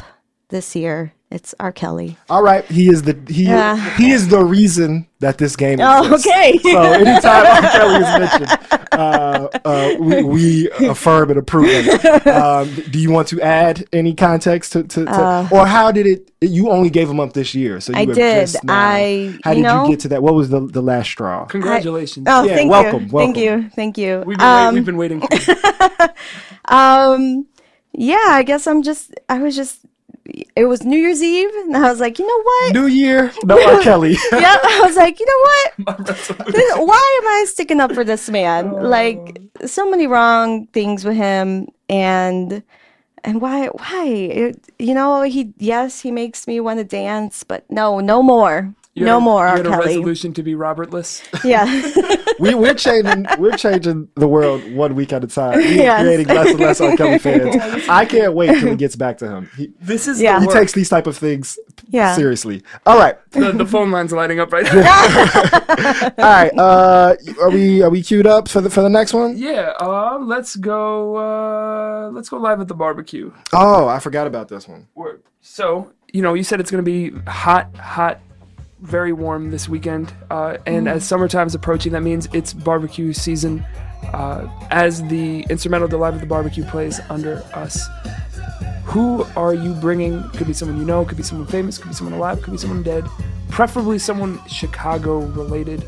Speaker 3: this year. It's R. Kelly.
Speaker 2: All right, he is the he
Speaker 3: Yeah.
Speaker 2: he is the reason that this game.
Speaker 3: Oh,
Speaker 2: exists.
Speaker 3: okay.
Speaker 2: So anytime R. Kelly is mentioned, uh, uh, we, we affirm and approve of it. Um, do you want to add any context to, to, to or how did it? You only gave him up this year, so you
Speaker 3: Uh, I
Speaker 2: have
Speaker 3: did.
Speaker 2: just now-
Speaker 3: I-
Speaker 2: How
Speaker 3: you
Speaker 2: did
Speaker 3: know-
Speaker 2: you get to that? What was the the last straw?
Speaker 1: Congratulations.
Speaker 3: Oh,
Speaker 2: Yeah,
Speaker 3: thank
Speaker 2: welcome,
Speaker 3: you. Thank you. Thank you.
Speaker 1: We've been, wait-
Speaker 3: Um,
Speaker 1: we've been waiting. For *laughs* you.
Speaker 3: um, yeah, I guess I'm just, I was just, it was New Year's Eve, and I was like, you know what?
Speaker 2: New Year, *laughs* no R. Kelly. *laughs*
Speaker 3: yeah, I was like, you know what? *laughs* This- Why am I sticking up for this man? Oh. Like, so many wrong things with him, and and why? Why? It, you know, he yes, he makes me want to dance, but no, no more,
Speaker 1: You
Speaker 3: no
Speaker 1: a-
Speaker 3: more,
Speaker 1: You
Speaker 3: R.
Speaker 1: had a
Speaker 3: Kelly.
Speaker 1: resolution to be Robertless. *laughs*
Speaker 3: Yeah,
Speaker 2: we, we're changing we're changing the world one week at a time. We're
Speaker 3: Yes.
Speaker 2: creating less and less R. Kelly fans. *laughs* I can't wait till he gets back to him. He,
Speaker 1: This is
Speaker 3: Yeah.
Speaker 1: the
Speaker 2: he
Speaker 1: work.
Speaker 2: takes these type of things
Speaker 3: Yeah.
Speaker 2: seriously. All right,
Speaker 1: the, the phone line's lighting up right now. *laughs*
Speaker 2: all right. Uh, are we are we queued up for the for the next one?
Speaker 1: yeah, uh, let's go. Uh, let's go live at the barbecue.
Speaker 2: Oh, I forgot about this one.
Speaker 1: Word. So, you know, you said it's going to be hot, hot, very warm this weekend. Uh, and as summertime's approaching, that means it's barbecue season. Uh, as the instrumental Live at the Barbecue plays under us, who are you bringing? Could be someone you know, could be someone famous, could be someone alive, could be someone dead. Preferably someone Chicago related.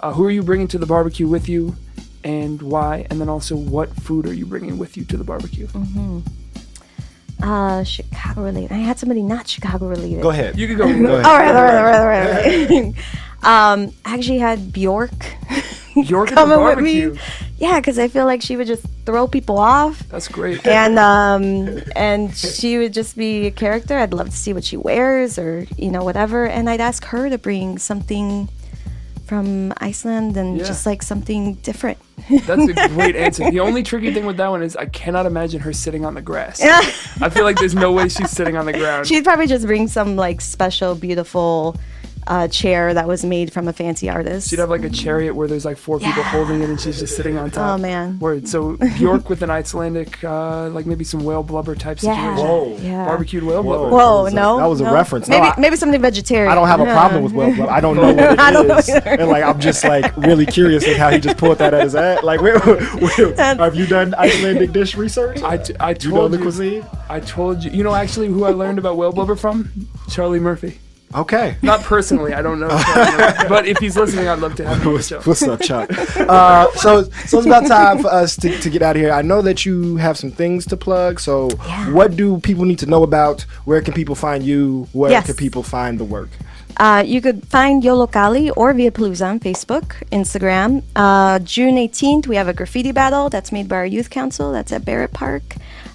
Speaker 1: Uh, who are you bringing to the barbecue with you? And why? And then also, what food are you bringing with you to the barbecue?
Speaker 3: Uh, Chicago related. I had somebody not Chicago related.
Speaker 2: Go ahead.
Speaker 1: You could go.
Speaker 2: Go *laughs* ahead.
Speaker 3: All right, all right, all right, all right. All right. *laughs* um, I actually had Bjork *laughs*
Speaker 1: York
Speaker 3: coming with me. Yeah, because I feel like she would just throw people off.
Speaker 1: That's great.
Speaker 3: and um and she would just be a character i'd love to see what she wears or you know whatever and i'd ask her to bring something from iceland and
Speaker 1: Yeah.
Speaker 3: just like something different *laughs*
Speaker 1: That's a great *laughs* answer. The only tricky thing with that one is I cannot imagine her sitting on the grass. I feel like there's no way she's sitting on the *laughs* ground.
Speaker 3: she'd probably just bring some like special beautiful uh, chair that was made from a fancy artist
Speaker 1: She'd have like a chariot where there's like four people holding it and she's just sitting on top.
Speaker 3: Oh, man.
Speaker 1: Word. So *laughs* Bjork with an Icelandic, uh, like maybe some whale blubber type
Speaker 3: yeah
Speaker 1: situation.
Speaker 2: Whoa.
Speaker 3: yeah
Speaker 1: Barbecued whale blubber.
Speaker 2: That
Speaker 3: whoa
Speaker 2: a-
Speaker 3: no
Speaker 2: that was a
Speaker 3: no.
Speaker 2: reference. No,
Speaker 3: maybe
Speaker 2: I-
Speaker 3: maybe something vegetarian
Speaker 2: I don't have a problem with well, I don't know *laughs* what
Speaker 3: I don't know
Speaker 2: it is,
Speaker 3: either.
Speaker 2: and like I'm just like really curious at how he just pulled that at his ass. Like, where, where, *laughs* have you done Icelandic dish research?
Speaker 1: I, t- I
Speaker 2: you know
Speaker 1: told
Speaker 2: the cuisine?
Speaker 1: I told you. You know actually who I learned about whale blubber from? Charlie Murphy.
Speaker 2: Okay.
Speaker 1: Not personally, I don't know. *laughs* But if he's listening, I'd love to have him on the show.
Speaker 2: What's up, Chuck? *laughs* Uh, so, so it's about time for us to, to get out of here. I know that you have some things to plug. So, what do people need to know about? Where can people find you? Where
Speaker 3: Yes.
Speaker 2: can people find the work?
Speaker 3: Uh, you could find Yollocalli or Villapalooza on Facebook, Instagram. Uh, June 18th, we have a graffiti battle that's made by our youth council. That's at Barrett Park.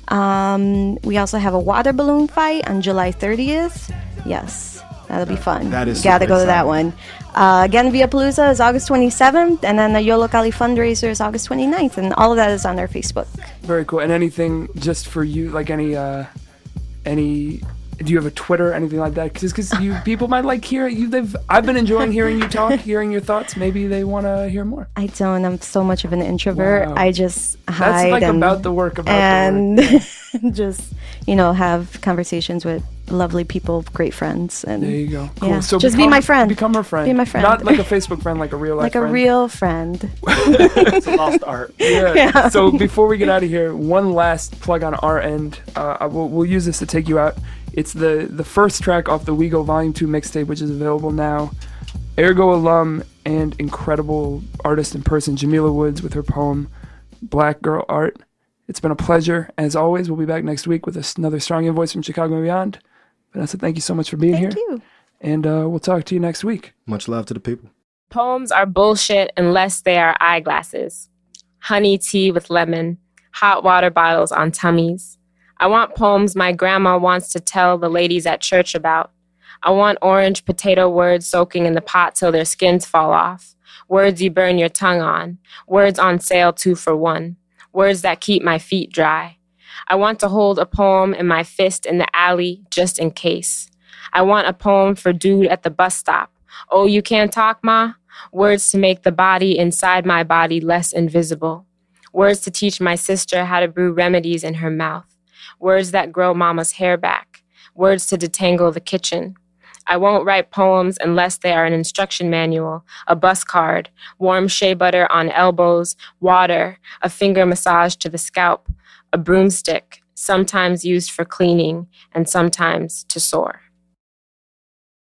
Speaker 3: Um, we also have a water balloon fight on July 30th. Yes, that'll be fun.
Speaker 2: that is
Speaker 3: You gotta
Speaker 2: super
Speaker 3: go to that one. Uh, again, Villapalooza is August 27th, and then the Yollocalli fundraiser is August 29th, and all of that is on our Facebook.
Speaker 1: Very cool. And anything just for you, like any, uh, any. Do you have a Twitter, anything like that? Because you *laughs* people might like hear you. They've I've been enjoying hearing you talk, hearing your thoughts. Maybe they want to hear more.
Speaker 3: I don't. I'm so much of an introvert.
Speaker 1: Wow.
Speaker 3: I just
Speaker 1: That's
Speaker 3: hide
Speaker 1: like
Speaker 3: and,
Speaker 1: about the work, about
Speaker 3: and
Speaker 1: the work. *laughs*
Speaker 3: just you know have conversations with lovely people, great friends, and
Speaker 1: There you go. Cool.
Speaker 3: Yeah.
Speaker 1: So
Speaker 3: Just be my friend.
Speaker 1: Become her friend.
Speaker 3: Be my friend.
Speaker 1: Not like a Facebook friend, like a real *laughs* life
Speaker 3: like a
Speaker 1: friend.
Speaker 3: real friend. *laughs*
Speaker 2: It's lost art. *laughs*
Speaker 1: Yeah. So before we get out of here, one last plug on our end. Uh, I will, we'll use this to take you out. It's the the first track off the We Go Volume Two mixtape, which is available now. Ergo alum and incredible artist in person, Jamila Woods, with her poem "Black Girl Art." It's been a pleasure. As always, we'll be back next week with another strong invoice from Chicago and beyond. Vanessa, thank you so much for being
Speaker 3: Thank
Speaker 1: here,
Speaker 3: you.
Speaker 1: and uh, we'll talk to you next week.
Speaker 2: Much love to the people.
Speaker 5: Poems are bullshit unless they are eyeglasses. Honey tea with lemon, hot water bottles on tummies. I want poems my grandma wants to tell the ladies at church about. I want orange potato words soaking in the pot till their skins fall off. Words you burn your tongue on. Words on sale two for one. Words that keep my feet dry. I want to hold a poem in my fist in the alley just in case. I want a poem for dude at the bus stop. Oh, you can't talk, ma? Words to make the body inside my body less invisible. Words to teach my sister how to brew remedies in her mouth. Words that grow mama's hair back. Words to detangle the kitchen. I won't write poems unless they are an instruction manual, a bus card, warm shea butter on elbows, water, a finger massage to the scalp, a broomstick, sometimes used for cleaning and sometimes to soar.